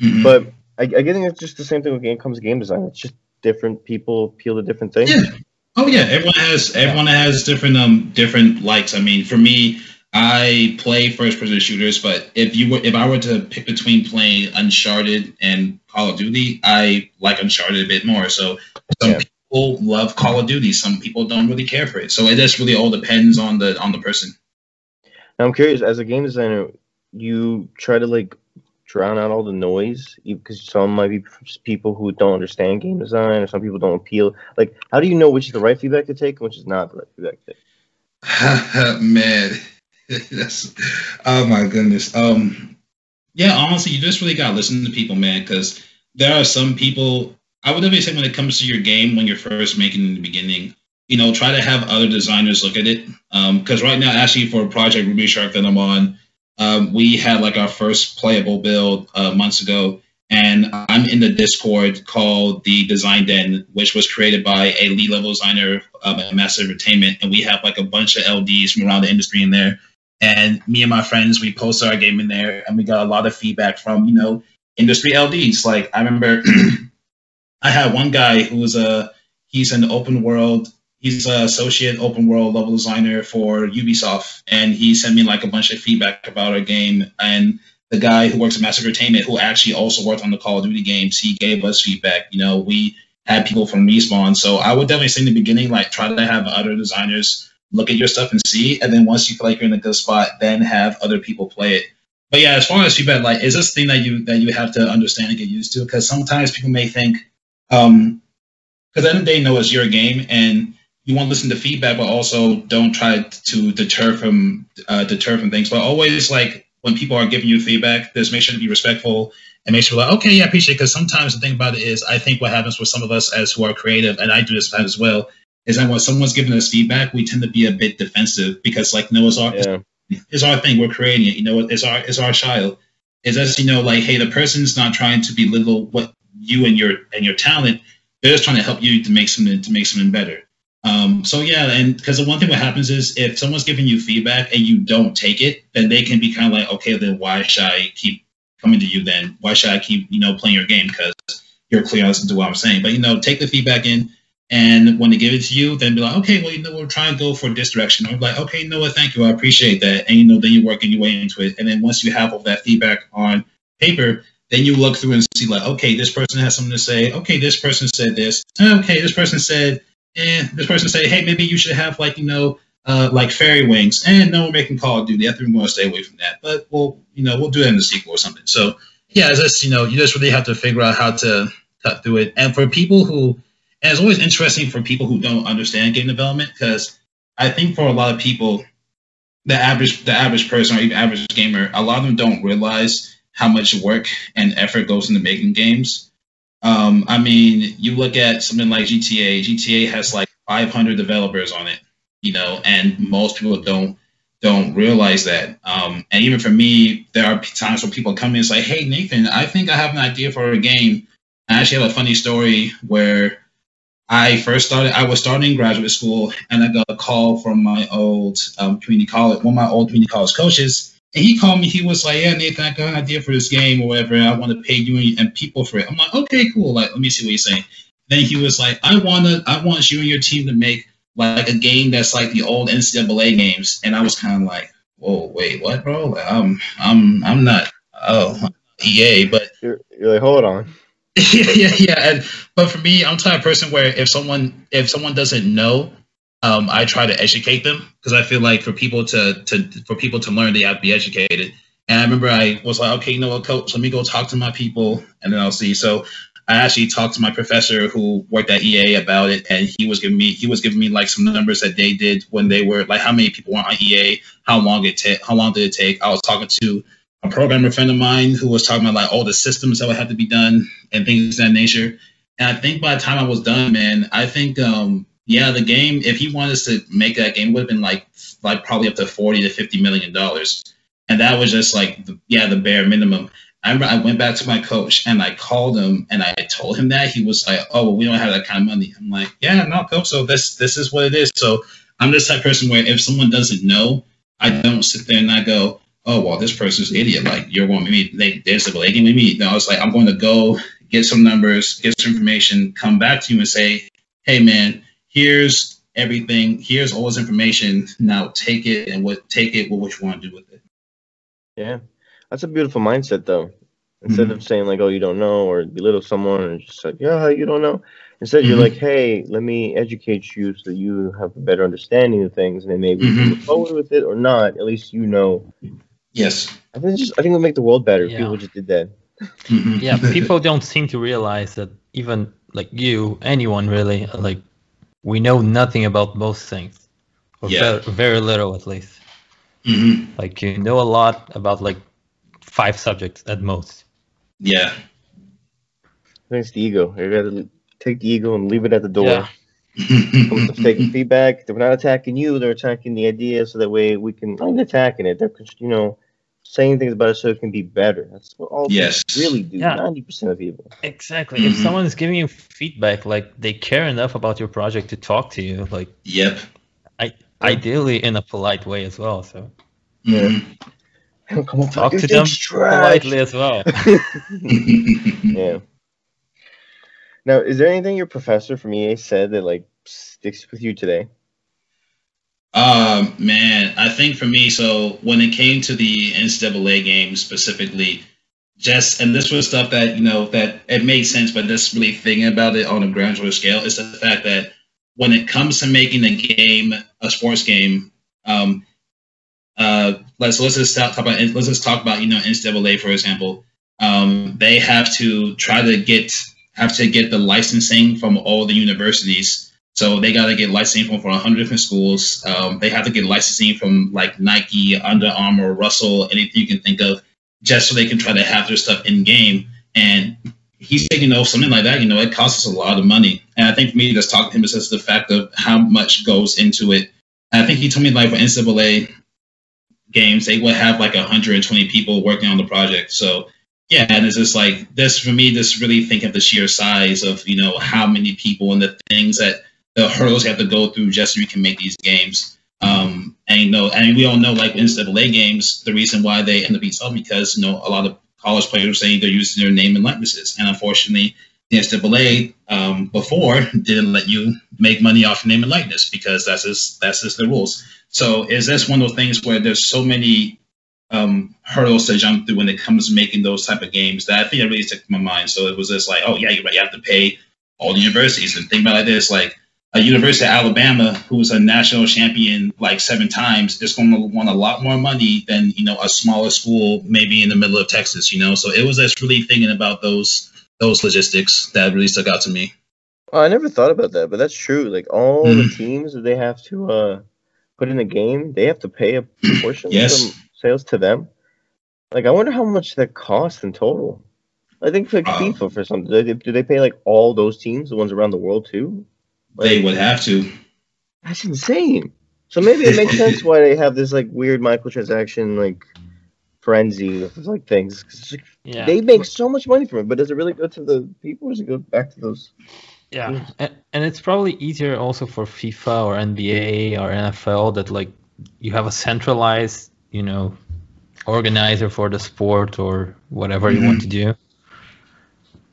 Mm-hmm. But I, I think it's just the same thing with game comes game design. It's just different people appeal to different things. Yeah. Oh yeah, everyone has everyone has different um different likes. I mean, for me, I play first person shooters, but if you were if I were to pick between playing Uncharted and Call of Duty, I like Uncharted a bit more. So some yeah. people love Call of Duty, some people don't really care for it. So it just really all depends on the on the person. Now I'm curious, as a game designer, you try to like drown out all the noise because some might be people who don't understand game design or some people don't appeal like how do you know which is the right feedback to take and which is not the right feedback to take? *laughs* Man *laughs* that's oh my goodness um yeah honestly you just really gotta listen to people man because there are some people i would definitely say when it comes to your game when you're first making in the beginning you know try to have other designers look at it Um because right now actually for a project ruby shark that i'm on um, we had like our first playable build uh, months ago, and I'm in the Discord called the Design Den, which was created by a lead level designer um, at Massive Entertainment, and we have like a bunch of LDs from around the industry in there. And me and my friends, we posted our game in there, and we got a lot of feedback from you know industry LDs. Like I remember, *clears throat* I had one guy who was a he's an open world he's an associate open world level designer for Ubisoft, and he sent me like a bunch of feedback about our game. And the guy who works at Massive Entertainment, who actually also worked on the Call of Duty games, he gave us feedback. You know, we had people from Respawn, so I would definitely say in the beginning, like try to have other designers look at your stuff and see, and then once you feel like you're in a good spot, then have other people play it. But yeah, as far as feedback, like is this thing that you that you have to understand and get used to? Because sometimes people may think, um, because then they know it's your game, and you want to listen to feedback, but also don't try to deter from uh, deter from things. But always like when people are giving you feedback, just make sure to be respectful and make sure like, okay, yeah, I appreciate it. Because sometimes the thing about it is, I think what happens with some of us as who are creative, and I do this as well, is that when someone's giving us feedback, we tend to be a bit defensive because like, no, it's our yeah. it's, our thing. We're creating it. You know, it's our it's our child. Is as you know, like, hey, the person's not trying to belittle what you and your and your talent. They're just trying to help you to make something to make something better. Um, so yeah, and because the one thing what happens is if someone's giving you feedback and you don't take it, then they can be kind of like, okay, then why should I keep coming to you? Then why should I keep you know playing your game because you're clear on to what I'm saying? But you know, take the feedback in, and when they give it to you, then be like, okay, well, you know, we're trying to go for this direction. Or like, okay, you know what, thank you, I appreciate that, and you know, then you're working your way into it, and then once you have all that feedback on paper, then you look through and see like, okay, this person has something to say. Okay, this person said this. Okay, this person said and this person say, hey, maybe you should have like you know uh, like fairy wings, and no, we're making Call of Duty. I think we're going to stay away from that, but we'll you know we'll do it in the sequel or something. So yeah, it's just you know you just really have to figure out how to cut through it. And for people who, and it's always interesting for people who don't understand game development because I think for a lot of people, the average the average person or even average gamer, a lot of them don't realize how much work and effort goes into making games. Um, I mean, you look at something like GTA. GTA has like 500 developers on it, you know, and most people don't don't realize that. Um, and even for me, there are times where people come in and say, "Hey, Nathan, I think I have an idea for a game." I actually have a funny story where I first started. I was starting graduate school, and I got a call from my old um, community college, one of my old community college coaches, and he called me. He was like, "Yeah, Nathan, I got an idea for this game or whatever. I want to pay you and people for it." I'm like, "Okay, cool. Like, let me see what he's saying." Then he was like, "I want to. I want you and your team to make like a game that's like the old NCAA games." And I was kind of like, "Whoa, wait, what, bro? Like, I'm, I'm, I'm not. Oh, EA, but *laughs* you're, you're like, hold on." *laughs* yeah, yeah, yeah. And, but for me, I'm the type of person where if someone if someone doesn't know um, I try to educate them because I feel like for people to to for people to learn, they have to be educated. And I remember I was like, okay, you know what, coach, let me go talk to my people, and then I'll see. So I actually talked to my professor who worked at EA about it, and he was giving me he was giving me like some numbers that they did when they were like how many people were on EA, how long it take, how long did it take. I was talking to a programmer friend of mine who was talking about like all the systems that would have to be done and things of that nature. And I think by the time I was done, man, I think um, yeah, the game. If he wanted us to make that game, would have been like like probably up to forty to fifty million dollars, and that was just like the, yeah the bare minimum. I remember I went back to my coach and I called him and I told him that he was like, oh, well, we don't have that kind of money. I'm like, yeah, no, coach. So this this is what it is. So I'm this type of person where if someone doesn't know, I don't sit there and I go, oh well, this person's an idiot. Like you're going to meet they they're civilian with me. No, I was like, I'm going to go get some numbers, get some information, come back to you and say, hey man, here's everything, here's all this information. Now take it and what take it with what you want to do with it. Yeah. That's a beautiful mindset though. Instead mm-hmm. of saying like, oh, you don't know or belittle someone and just like, yeah, you don't know. Instead, mm-hmm. you're like, hey, let me educate you so you have a better understanding of things, and then maybe mm-hmm. move forward with it or not. At least you know. Yes. I think just I think it would make the world better yeah. if people just did that. Mm-hmm. yeah, people *laughs* don't seem to realize that even like you, anyone really, like we know nothing about most things, or yeah. very, very little at least. Mm-hmm. Like you know a lot about like five subjects at most. Yeah. Thanks the ego. You gotta take the ego and leave it at the door. Yeah. *laughs* taking feedback. They're not attacking you. They're attacking the idea, so that way we can. I'm attacking it. They're you know saying things about it so it can be better. That's what all yes. really do. Ninety percent of people. Exactly. Mm-hmm. If someone's giving you feedback, like they care enough about your project to talk to you, like yep. I ideally in a polite way as well. So yeah. Come on, talk to them politely as well. *laughs* *laughs* yeah. Now, is there anything your professor from EA said that like sticks with you today? Um, man, I think for me, so when it came to the NCAA games specifically, just and this was stuff that you know that it made sense, but just really thinking about it on a granular scale is the fact that when it comes to making a game, a sports game, um, uh, let's let's just talk about let's just talk about you know NCAA for example. Um, they have to try to get have to get the licensing from all the universities So they got to get licensing from, from 100 different schools. Um, they have to get licensing from like Nike, Under Armour, Russell, anything you can think of, just so they can try to have their stuff in game. And he's saying, you know, something like that, you know, it costs us a lot of money. And I think for me, just talking to him is just the fact of how much goes into it. And I think he told me like for NCAA games, they would have like 120 people working on the project. So yeah, and it's just like this for me, just really think of the sheer size of, you know, how many people and the things that the hurdles you have to go through just so you can make these games. Um, and you know, and we all know like NCAA games, the reason why they end up being sold because you know a lot of college players saying they're using their name and likenesses, and unfortunately, the NCAA um, before didn't let you make money off name and likeness because that's just that's just the rules. So is this one of those things where there's so many um, hurdles to jump through when it comes to making those type of games that I think it really stuck to my mind. So it was just like, oh yeah, you, you have to pay all the universities and think about it like this, like a University of Alabama, who's a national champion like seven times, is going to want a lot more money than you know a smaller school, maybe in the middle of Texas. You know, so it was just really thinking about those those logistics that really stuck out to me. Oh, I never thought about that, but that's true. Like all mm. the teams that they have to uh, put in a game, they have to pay a portion yes. of sales to them. Like I wonder how much that costs in total. I think for like uh, FIFA for something, do they, do they pay like all those teams, the ones around the world too? They would have to. That's insane. So maybe it makes sense why they have this like weird microtransaction like frenzy of like things. Like, yeah. They make so much money from it, but does it really go to the people or does it go back to those? Yeah, and, and it's probably easier also for FIFA or NBA or NFL that like you have a centralized, you know, organizer for the sport or whatever mm-hmm. you want to do.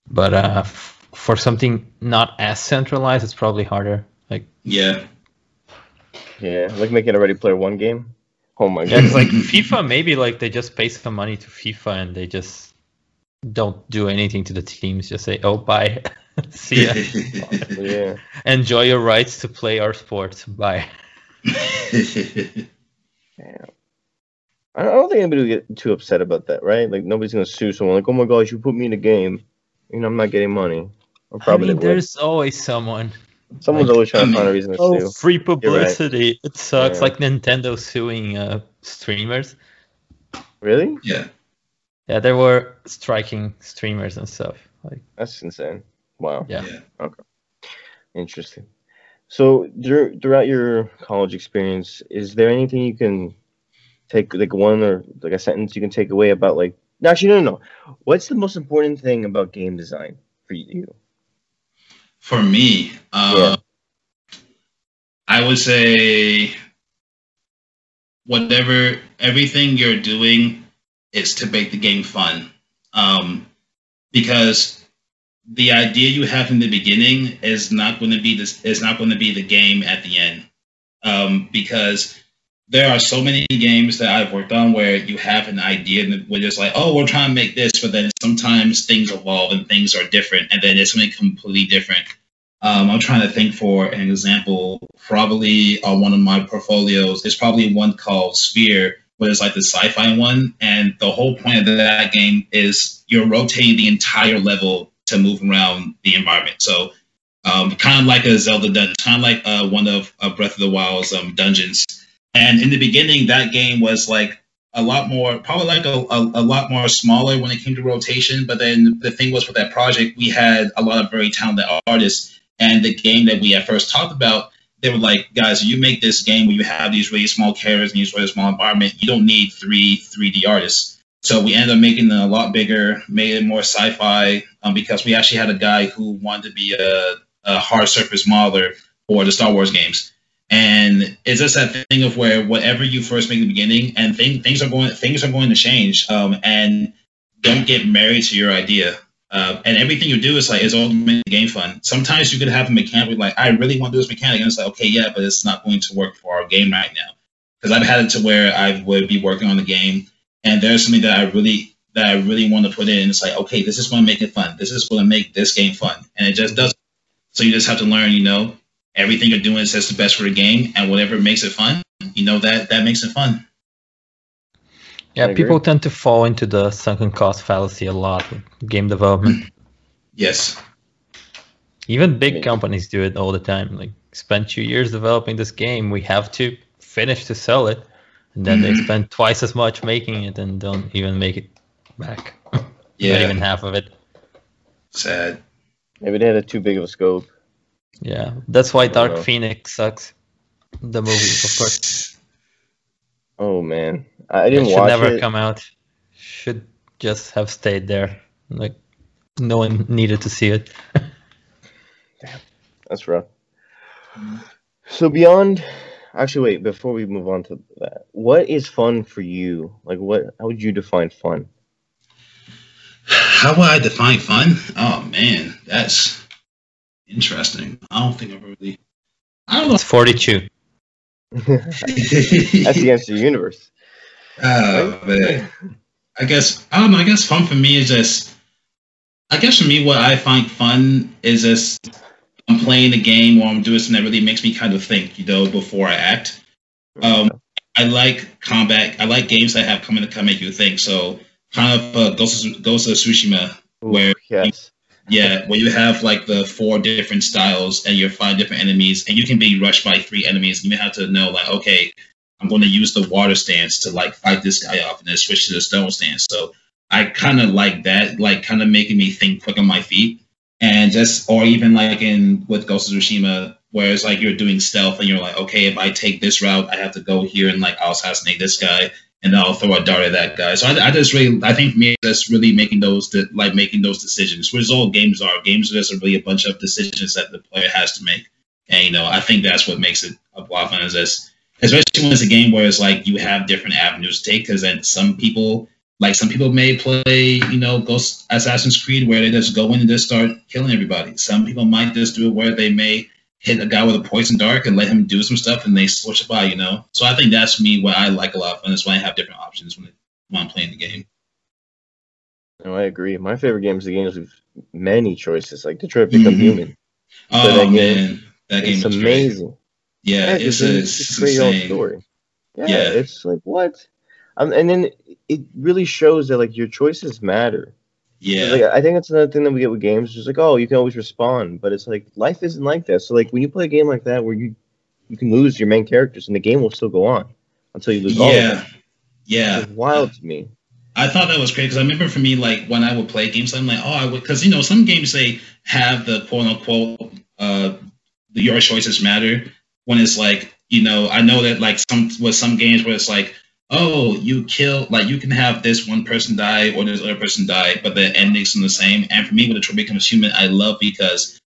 But uh, for something not as centralized, it's probably harder. Like yeah, yeah, like making a Ready Player One game. Oh my god! It's like *laughs* FIFA. Maybe like they just pay some money to FIFA and they just don't do anything to the teams. Just say, "Oh, bye, *laughs* see ya." yeah. *laughs* Enjoy your rights to play our sport. Bye. yeah. I don't think anybody will get too upset about that, right? Like nobody's gonna sue someone like, "Oh my gosh, you put me in a game, you know, I'm not getting money." I mean, there's always someone. Someone's like, always trying to find a reason to oh, sue. Free publicity. Right. It sucks. Yeah. Like Nintendo suing uh, streamers. Really? Yeah. Yeah, they were striking streamers and stuff. Like that's insane. Wow. Yeah. yeah. Okay. Interesting. So throughout your college experience, is there anything you can take, like one or like a sentence you can take away about like? Actually, no, no, no. What's the most important thing about game design for you? For me, uh, yeah. I would say whatever everything you're doing is to make the game fun. Um, because the idea you have in the beginning is not going to be this is not going to be the game at the end. Um, because there are so many games that I've worked on where you have an idea and we're just like, oh, we're trying to make this, but then sometimes things evolve and things are different, and then it's something completely different. Um, I'm trying to think for an example. Probably on one of my portfolios, it's probably one called Sphere, where it's like the sci-fi one, and the whole point of that game is you're rotating the entire level to move around the environment. So, um, kind of like a Zelda dungeon, kind of like uh, one of uh, Breath of the Wild's um, dungeons and in the beginning, that game was like a lot more, probably like a, a, a, lot more smaller when it came to rotation. But then the thing was with that project, we had a lot of very talented artists. And the game that we at first talked about, they were like, guys, you make this game where you have these really small characters and these really small environment, you don't need three 3D artists. So we ended up making it a lot bigger, made it more sci-fi, um, because we actually had a guy who wanted to be a, a hard surface modeler for the Star Wars games. And it's just that thing of where whatever you first make in the beginning, and thing, things are going things are going to change. Um, and don't get married to your idea. Uh, and everything you do is like is all to make the game fun. Sometimes you could have a mechanic like I really want to do this mechanic, and it's like okay, yeah, but it's not going to work for our game right now. Because I've had it to where I would be working on the game, and there's something that I really that I really want to put in. It's like okay, this is going to make it fun. This is going to make this game fun, and it just doesn't. So you just have to learn, you know, everything you're doing says the best for the game, and whatever makes it fun, you know that that makes it fun. Yeah, people tend to fall into the sunken cost fallacy a lot with game development. *clears throat* yes. Even big companies do it all the time. Like spent two years developing this game. We have to finish to sell it, and then mm-hmm. they spend twice as much making it and don't even make it back. *laughs* Yeah, not even half of it. Sad. Maybe they had a too big of a scope. Yeah, that's why Dark Phoenix sucks. The movie, of course. *sighs* Oh man, I didn't watch it should watch never it. come out. Should just have stayed there. Like no one needed to see it. *laughs* Damn, that's rough. So beyond, actually, wait. Before we move on to that, what is fun for you? Like, what? How would you define fun? How would I define fun? Oh man, that's interesting. I don't think I've really. I don't know. It's forty-two. *laughs* that's against the universe. Oh right? man. I guess I don't know. I guess fun for me is just. I guess for me, what I find fun is just I'm playing a game or I'm doing something that really makes me kind of think, you know, before I act. Um, I like combat. I like games that have come in to come make you think. So kind of uh, Ghost, of, Ghost of Tsushima, where yes. Yeah, where you have like the four different styles and you five different enemies, and you can be rushed by three enemies, and you have to know like, okay, I'm going to use the water stance to like fight this guy off, and then switch to the stone stance. So I kind of like that, like kind of making me think quick on my feet and just or even like in with Ghost of Tsushima, where it's like you're doing stealth and you're like, okay, if I take this route, I have to go here and like I'll assassinate this guy and I'll throw a dart at that guy. So I, I just really, I think me, that's really making those like making those decisions, which is all games are. Games are just really a bunch of decisions that the player has to make, and you know, I think that's what makes it a lot fun. Is this, especially when it's a game where it's like you have different avenues to take, because then some people like some people may play, you know, Ghost Assassin's Creed where they just go in and just start killing everybody. Some people might just do it where they may hit a guy with a poison dart and let him do some stuff and they switch it by, you know. So I think that's me what I like a lot, and that's why I have different options when, when I'm playing the game. No, I agree. My favorite games are the games with many choices, like Detroit Become mm-hmm. Human. Oh so that man, game, that game is amazing. Great. Yeah, yeah, it's, it's, it's, it's a great story. Yeah, yeah, it's like what um, and then it really shows that like your choices matter. Yeah. Like, I think that's another thing that we get with games. Just like, oh, you can always respond, but it's like life isn't like that. So like when you play a game like that where you you can lose your main characters and the game will still go on until you lose yeah. all of them. Yeah. It's wild to me. I thought that was great because I remember for me, like when I would play games, I'm like, oh, I would, because you know, some games they have the quote unquote, uh, the your choices matter. When it's like, you know, I know that like some with some games where it's like, oh, you kill like you can have this one person die or this other person die, but the endings the same. And for me, with Detroit Becomes Human, I love because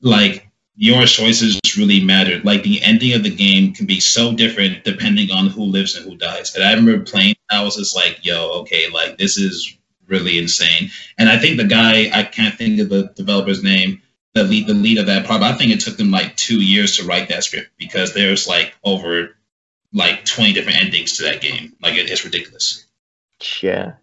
like your choices really matter. Like the ending of the game can be so different depending on who lives and who dies. And I remember playing, I was just like, yo, okay, like this is really insane. And I think the guy, I can't think of the developer's name, the lead, the lead of that part. I think it took them like two years to write that script because there's like over like 20 different endings to that game. Like it, it's ridiculous. Yeah.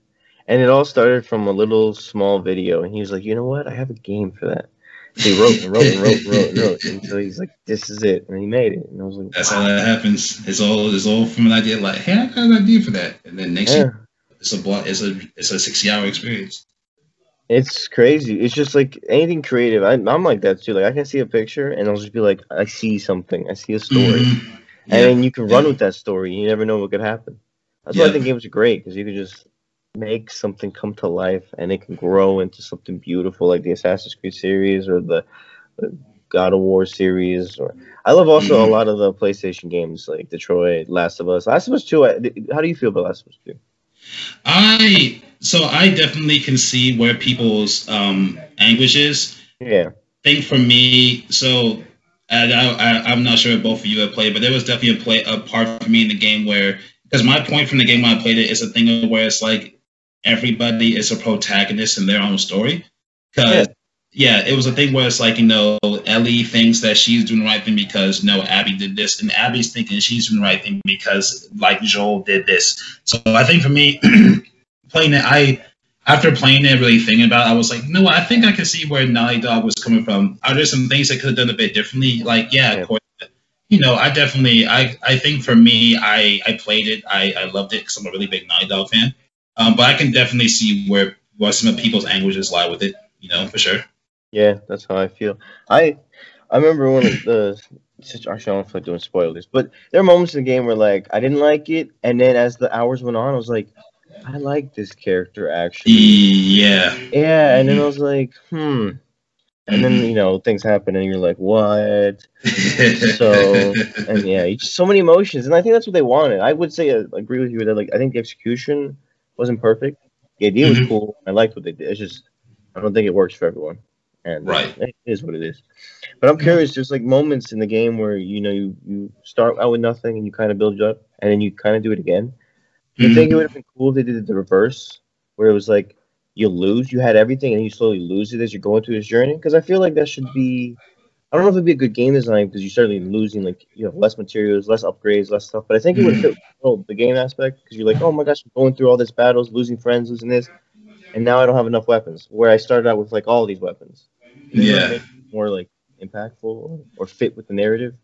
And it all started from a little small video, and he was like, "You know what? I have a game for that." So he wrote *laughs* and wrote and wrote and wrote and wrote until he's like, "This is it," and he made it. And I was like, "That's wow. how that happens. It's all it's all from an idea like, hey, I got an idea for that, and then next yeah. year, it's a block, it's a it's a sixty hour experience." It's crazy. It's just like anything creative. I, am like that too. Like I can see a picture and I'll just be like, I see something. I see a story. Mm-hmm and then you can run with that story. You never know what could happen. That's why I think games are great because you can just make something come to life and it can grow into something beautiful, like the Assassin's Creed series or the, the God of War series. Or I love also mm-hmm. a lot of the PlayStation games like Detroit, Last of Us. Last of Us Two. How do you feel about Last of Us Two? I so I definitely can see where people's um anguish is. Yeah. I think for me, so and I, am not sure if both of you have played, but there was definitely a play a part for me in the game where because my point from the game when I played it is a thing where it's like everybody is a protagonist in their own story. Because yeah. yeah. it was a thing where it's like you know Ellie thinks that she's doing the right thing because no Abby did this, and Abby's thinking she's doing the right thing because like Joel did this. So I think for me, *clears throat* playing it, I after playing it, really thinking about it, I was like, no, I think I can see where Naughty Dog was coming from. Are there some things they could have done a bit differently? Like, yeah, yeah. of course. You know, I definitely, I, I think for me, I, I played it, I, I loved it because I'm a really big Naughty Dog fan. Um, but I can definitely see where, where some of people's anguishes lie with it. You know, for sure. Yeah, that's how I feel. I I remember one of the. Actually, I don't feel like doing spoilers, but there are moments in the game where like I didn't like it, and then as the hours went on, I was like, I like this character actually. Yeah. Yeah, and then I was like, hmm. And then you know things happen, and you're like, what? so *laughs* and yeah, just so many emotions, and I think that's what they wanted. I would say I agree with you that like I think the execution wasn't perfect. The idea was Mhm. cool. I liked what they did. It's just I don't think it works for everyone, and uh, Right. it is what it is. But I'm curious. There's like moments in the game where you know you you start out with nothing and you kind of build it up, and then you kind of do it again. You think it would have been cool if they did it the reverse, where it was like you lose, you had everything, and you slowly lose it as you're going through this journey? Because I feel like that should be. I don't know if it'd be a good game design because you start losing like you know less materials, less upgrades, less stuff. But I think it would fit well, the game aspect because you're like, oh my gosh, I'm going through all this battles, losing friends, losing this, and now I don't have enough weapons. Where I started out with like all these weapons. Yeah. More like impactful or, or fit with the narrative.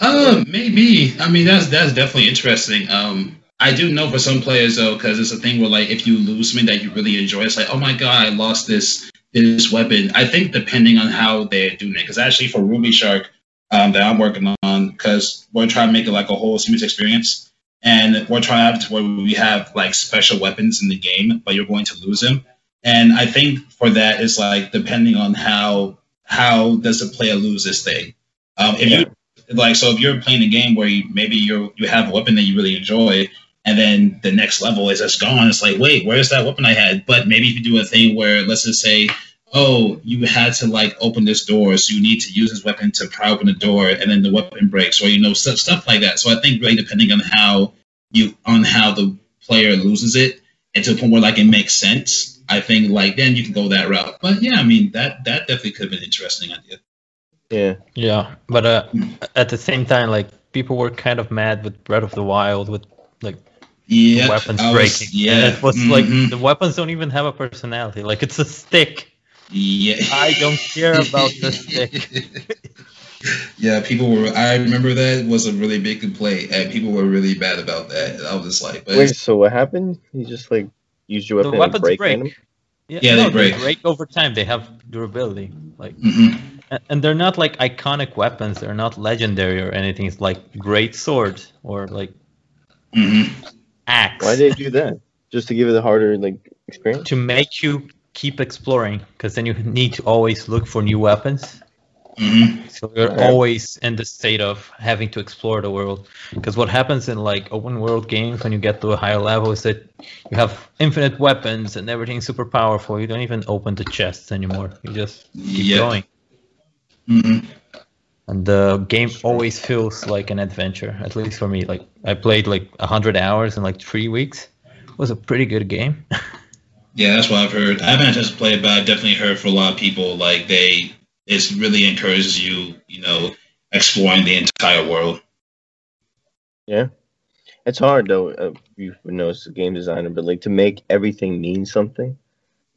Um, maybe. I mean, that's that's definitely interesting. Um, I do know for some players though, because it's a thing where like if you lose something that you really enjoy, it's like, oh my god, I lost this this weapon. I think depending on how they're doing it, because actually for Ruby Shark, um, that I'm working on, because we're trying to make it like a whole seamless experience, and we're trying to have to where we have like special weapons in the game, but you're going to lose them. And I think for that, it's like depending on how how does the player lose this thing. Um, if Yeah. you like so if you're playing a game where you, maybe you you have a weapon that you really enjoy and then the next level is it's gone. It's like wait where's that weapon i had? But maybe if you do a thing where let's just say oh you had to like open this door so you need to use this weapon to pry open the door and then the weapon breaks or you know stuff, stuff like that. So i think really depending on how you on how the player loses it and to a point where like it makes sense i think like then you can go that route. But yeah i mean that that definitely could have been an interesting idea. Yeah. Yeah, but uh, at the same time, like people were kind of mad with Breath of the Wild with like yeah weapons was- breaking. yeah and it was like mhm. the weapons don't even have a personality. Like it's a stick. Yeah. I don't care about the stick. *laughs* yeah, people were. I remember that was a really big complaint, and people were really bad about that. And I was just like, but Wait, so what happened? You just like used your The weapon and weapons break, break. Yeah, Yeah, no, they break. over time. They have durability. Like, Mhm. and- and they're not like iconic weapons. They're not legendary or anything. It's like great sword or like Mhm. Axe Why did they do that? Just to give it a harder like experience? to make you keep exploring. Because then you need to always look for new weapons. Mhm. So you're Right. always in the state of having to explore the world. Because what happens in like open world games when you get to a higher level is that you have infinite weapons and everything's super powerful. You don't even open the chests anymore. You just keep Yep. going. Mhm. And the game always feels like an adventure, at least for me. Like I played like hundred hours in like three weeks. It was a pretty good game. *laughs* Yeah, that's what I've heard. I haven't had a chance to play it, but I've definitely heard from a lot of people like they it really encourages you, you know, exploring the entire world. Yeah. It's hard though. Uh, you would know as a game designer, but like to make everything mean something.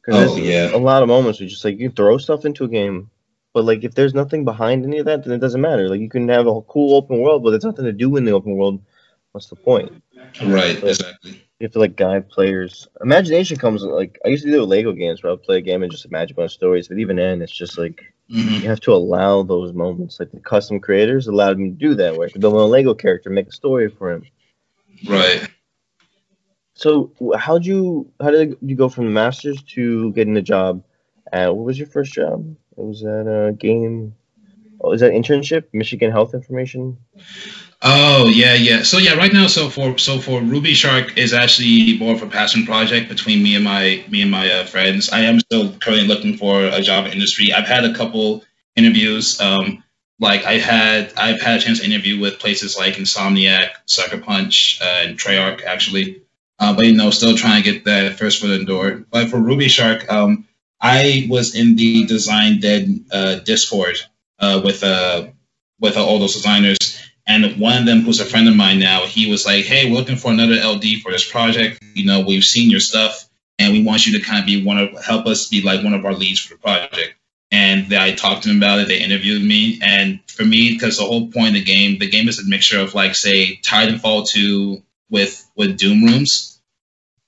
Because Oh, yeah. a lot of moments where just like you throw stuff into a game, but like if there's nothing behind any of that, then it doesn't matter. Like you can have a cool open world, but there's nothing to do in the open world. What's the point? Right, exactly. You have to like guide players. Imagination comes like I used to do with Lego games where I would play a game and just imagine a bunch of stories, but even then, it's just like Mhm. you have to allow those moments. Like the custom creators allowed me to do that, where I could build a Lego character, make a story for him. Right. So how'd you how did you go from the masters to getting a job? At, what was your first job? It was at a game. Oh, is that internship? Michigan Health Information. Oh yeah, yeah. So yeah, right now, so for so for Ruby Shark is actually more of a passion project between me and my me and my uh, friends. I am still currently looking for a job in industry. I've had a couple interviews. Um, like I had I've had a chance to interview with places like Insomniac, Sucker Punch, uh, and Treyarch actually. Uh, but you know, still trying to get that first foot in the door. But for Ruby Shark, um, I was in the Design Den uh, Discord uh, with uh, with uh, all those designers. And one of them, who's a friend of mine now, he was like, "Hey, we're looking for another LD for this project. You know, we've seen your stuff, and we want you to kind of be one of help us be like one of our leads for the project." And I talked to them about it. They interviewed me, and for me, because the whole point of the game, the game is a mixture of like, say, Titanfall two with with Doom rooms.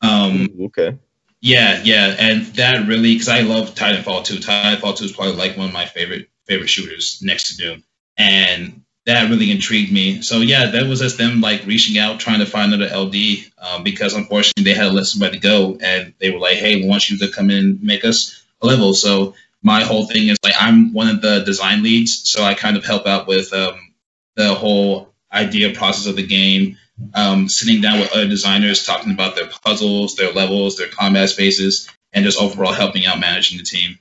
Um, okay. Yeah, yeah, and that really because I love Titanfall 2. Titanfall 2 is probably like one of my favorite favorite shooters next to Doom, and that really intrigued me. So yeah, that was just them like reaching out, trying to find another LD um, because unfortunately they had to let somebody go, and they were like, "Hey, we want you to come in and make us a level." So my whole thing is like I'm one of the design leads, so I kind of help out with um, the whole idea process of the game, um, sitting down with other designers, talking about their puzzles, their levels, their combat spaces, and just overall helping out managing the team.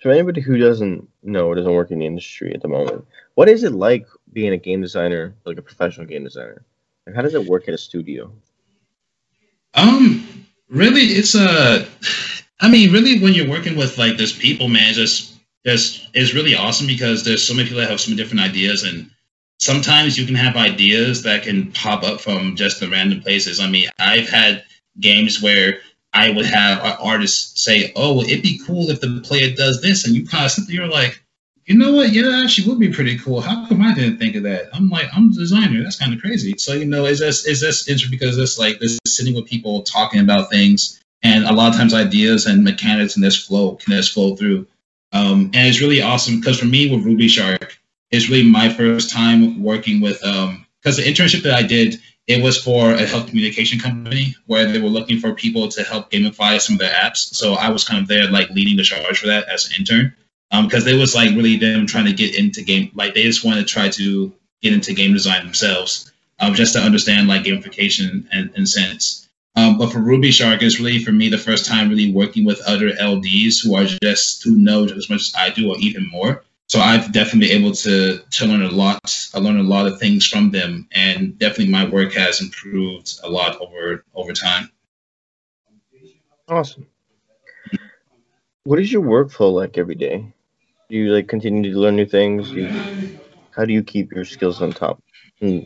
So, anybody who doesn't know or doesn't work in the industry at the moment, what is it like being a game designer, like a professional game designer? Like, how does it work at a studio? Um, really, it's a. I mean, really, when you're working with like this people, man, just just is really awesome because there's so many people that have so many different ideas, and sometimes you can have ideas that can pop up from just the random places. I mean, I've had games where I would have an artist say, "Oh, it'd be cool if the player does this," and you of you're like, "You know what? Yeah, that actually would be pretty cool. How come I didn't think of that?" I'm like, "I'm a designer. That's kind of crazy." So you know, is this is this interesting because it's like this sitting with people talking about things, and a lot of times ideas and mechanics and this flow can just flow through, um, and it's really awesome because for me with Ruby Shark, it's really my first time working with um because the internship that I did it was for a health communication company where they were looking for people to help gamify some of their apps. So I was kind of there, like leading the charge for that as an intern, because um, it was like really them trying to get into game. Like they just wanted to try to get into game design themselves, um, just to understand like gamification and, and sense. Um, but for Ruby Shark, it's really for me the first time really working with other LDs who are just who know as much as I do or even more so I've definitely been able to to learn a lot. I learned a lot of things from them, and definitely my work has improved a lot over over time. Awesome. What is your workflow like every day? Do you like continue to learn new things? Do you, how do you keep your skills on top? Hmm.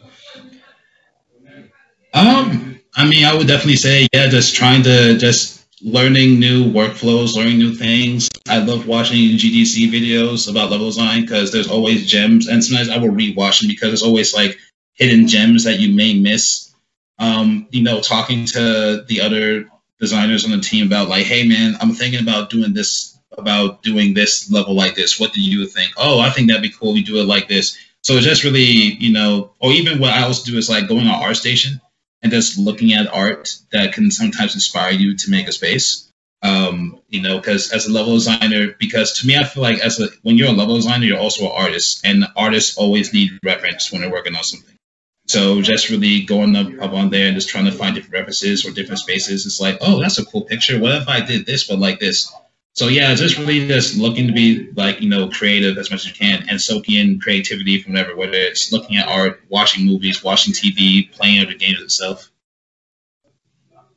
Um, I mean, I would definitely say, yeah, just trying to just learning new workflows, learning new things. I love watching GDC videos about level design because there's always gems, and sometimes I will rewatch them because there's always like hidden gems that you may miss. Um, you know, talking to the other designers on the team about like, hey man, I'm thinking about doing this, about doing this level like this. What do you think? Oh, I think that'd be cool. We do it like this. So it's just really, you know, or even what I also do is like going on ArtStation and just looking at art that can sometimes inspire you to make a space. Um, you know, because as a level designer, because to me, I feel like as a when you're a level designer, you're also an artist, and artists always need reference when they're working on something. So just really going up, up on there and just trying to find different references or different spaces. It's like, oh, that's a cool picture. What if I did this but like this? So yeah, just really just looking to be like you know creative as much as you can and soaking in creativity from whatever, whether it's looking at art, watching movies, watching TV, playing other games itself.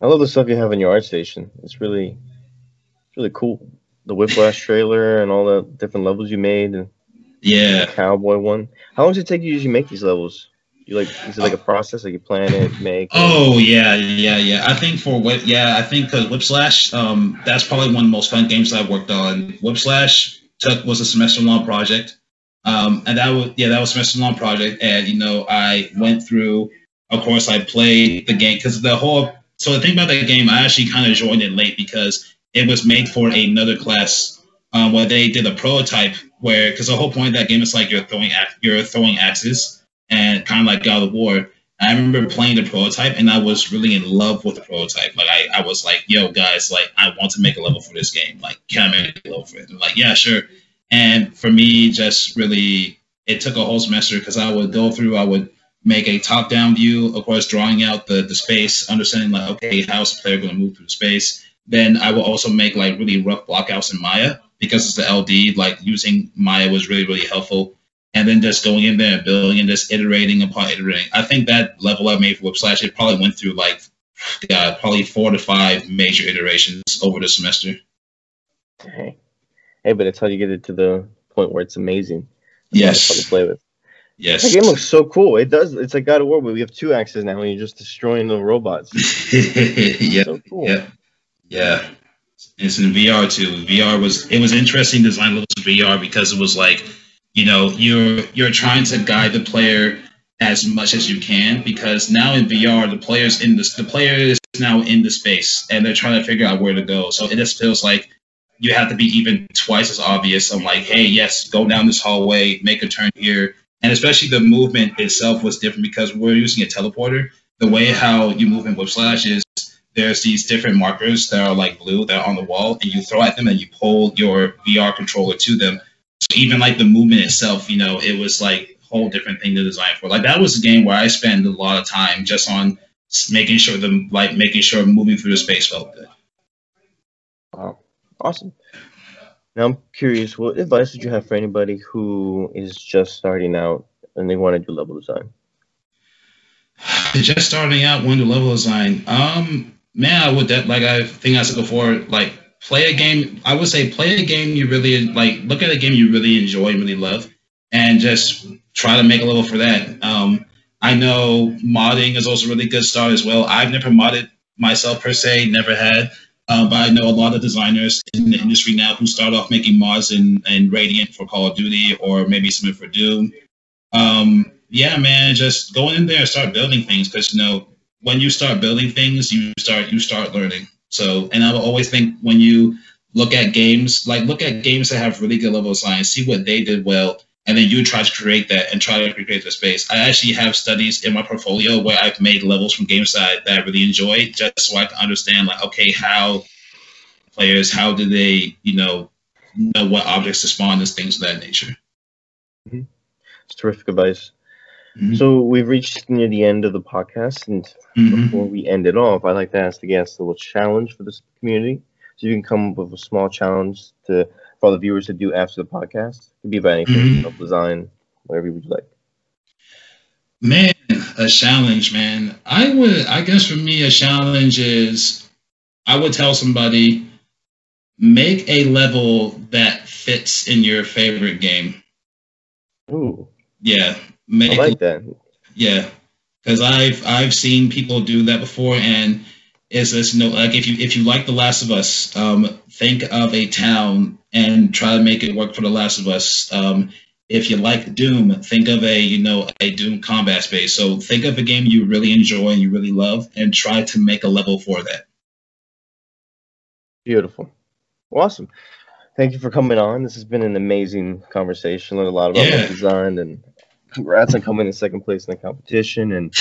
I love the stuff you have in your art station. It's really, it's really cool. The Whiplash *laughs* trailer and all the different levels you made. And yeah, cowboy one. How long does it take you to usually make these levels? You like is it like a process like you plan it, make? Oh yeah, yeah, yeah. I think for whip, yeah, I think because Whiplash, um, that's probably one of the most fun games I've worked on. Whipslash took was a semester long project, um, and that was yeah, that was a semester long project, and you know I went through. Of course, I played the game because the whole. So the thing about that game, I actually kind of joined it late because it was made for another class um, where they did a prototype where because the whole point of that game is like you're throwing at you're throwing axes and kind of like God of War. I remember playing the prototype and I was really in love with the prototype. Like I, I was like, yo guys, like I want to make a level for this game. Like, can I make a level for it? And like, yeah, sure. And for me, just really it took a whole semester because I would go through, I would make a top down view, of course, drawing out the, the space, understanding like, okay, how's the player going to move through the space? Then I will also make like really rough blockouts in Maya because it's the LD, like using Maya was really, really helpful and then just going in there and building and just iterating upon iterating. I think that level I made for Whiplash, it probably went through like uh, probably four to five major iterations over the semester. Hey, hey, but it's how you get it to the point where it's amazing. Yes. Fun to play with. Yes. The game looks so cool. It does. It's like God of War, but we have two axes now, and you're just destroying the robots. *laughs* yeah. So cool. Yeah. Yeah. It's in VR too. VR was it was interesting design levels of VR because it was like you know you're you're trying to guide the player as much as you can because now in VR the players in the the players now in the space and they're trying to figure out where to go. So it just feels like you have to be even twice as obvious. I'm like, hey, yes, go down this hallway, make a turn here. And especially the movement itself was different because we're using a teleporter. The way how you move in Whiplash is there's these different markers that are like blue that are on the wall, and you throw at them and you pull your VR controller to them. So even like the movement itself, you know, it was like a whole different thing to design for. Like that was a game where I spent a lot of time just on making sure the like making sure moving through the space felt good. Wow, awesome. Now I'm curious, what advice would you have for anybody who is just starting out and they want to do level design? *sighs* Just starting out, want to do level design. Um, man, I would that like I think I said before, like play a game. I would say play a game you really like. Look at a game you really enjoy and really love, and just try to make a level for that. Um, I know modding is also a really good start as well. I've never modded myself per se, never had. Uh, but I know a lot of designers in the industry now who start off making mods in, in Radiant for Call of Duty or maybe something for Doom. Um, yeah, man, just go in there and start building things because you know when you start building things, you start you start learning. So, and I always think when you look at games, like look at games that have really good level design, see what they did well, and then you try to create that and try to recreate the space. I actually have studies in my portfolio where I've made levels from games that, that I really enjoy, just so I can understand, like, okay, how players, how do they, you know, know what objects to spawn and things of that nature. Mm-hmm. It's terrific advice. Mm-hmm. So we've reached near the end of the podcast, and mm-hmm. before we end it off, I'd like to ask the guests a little challenge for this community. So you can come up with a small challenge to for all the viewers to do after the podcast. It could be about anything, mm-hmm. know, design, whatever you would like. Man, a challenge, man. I would, I guess, for me, a challenge is I would tell somebody make a level that fits in your favorite game. Ooh. Yeah, Make, I like that. Yeah, because I've I've seen people do that before, and it's just you know like if you if you like The Last of Us, um, think of a town and try to make it work for The Last of Us. Um, if you like Doom, think of a you know a Doom combat space. So think of a game you really enjoy and you really love, and try to make a level for that. Beautiful, awesome. Thank you for coming on. This has been an amazing conversation. Learned a lot about yeah. design and congrats on coming in second place in the competition, and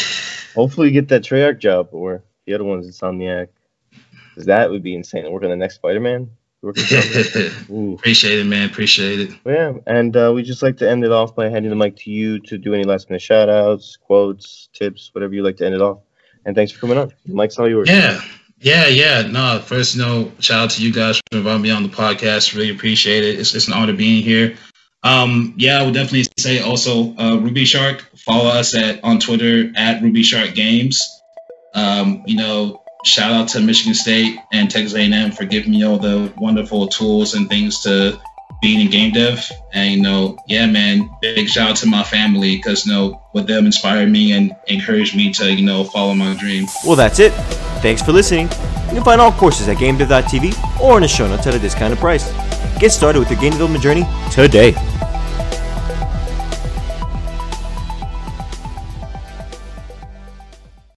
hopefully you get that Treyarch job or the other one's Insomniac. Because that would be insane. Work on the next Spider-Man. *laughs* Appreciate it, man. Appreciate it. Well, yeah, and uh, we just like to end it off by handing the mic to you to do any last minute shout outs, quotes, tips, whatever you like to end it off. And thanks for coming on. The mic's all yours. Yeah. Yeah, yeah. No, first, you know, shout out to you guys for inviting me on the podcast. Really appreciate it. It's, it's an honor being here. Um, yeah, I would definitely say also uh, Ruby Shark. Follow us at on Twitter at Ruby Shark Games. Um, you know, shout out to Michigan State and Texas A&M for giving me all the wonderful tools and things to being in game dev. And you know, yeah, man, big shout out to my family because you know, what them inspired me and encouraged me to you know follow my dream. Well, that's it. Thanks for listening. You can find all courses at GameDev.tv or in the show notes at a discounted price. Get started with your game development journey today.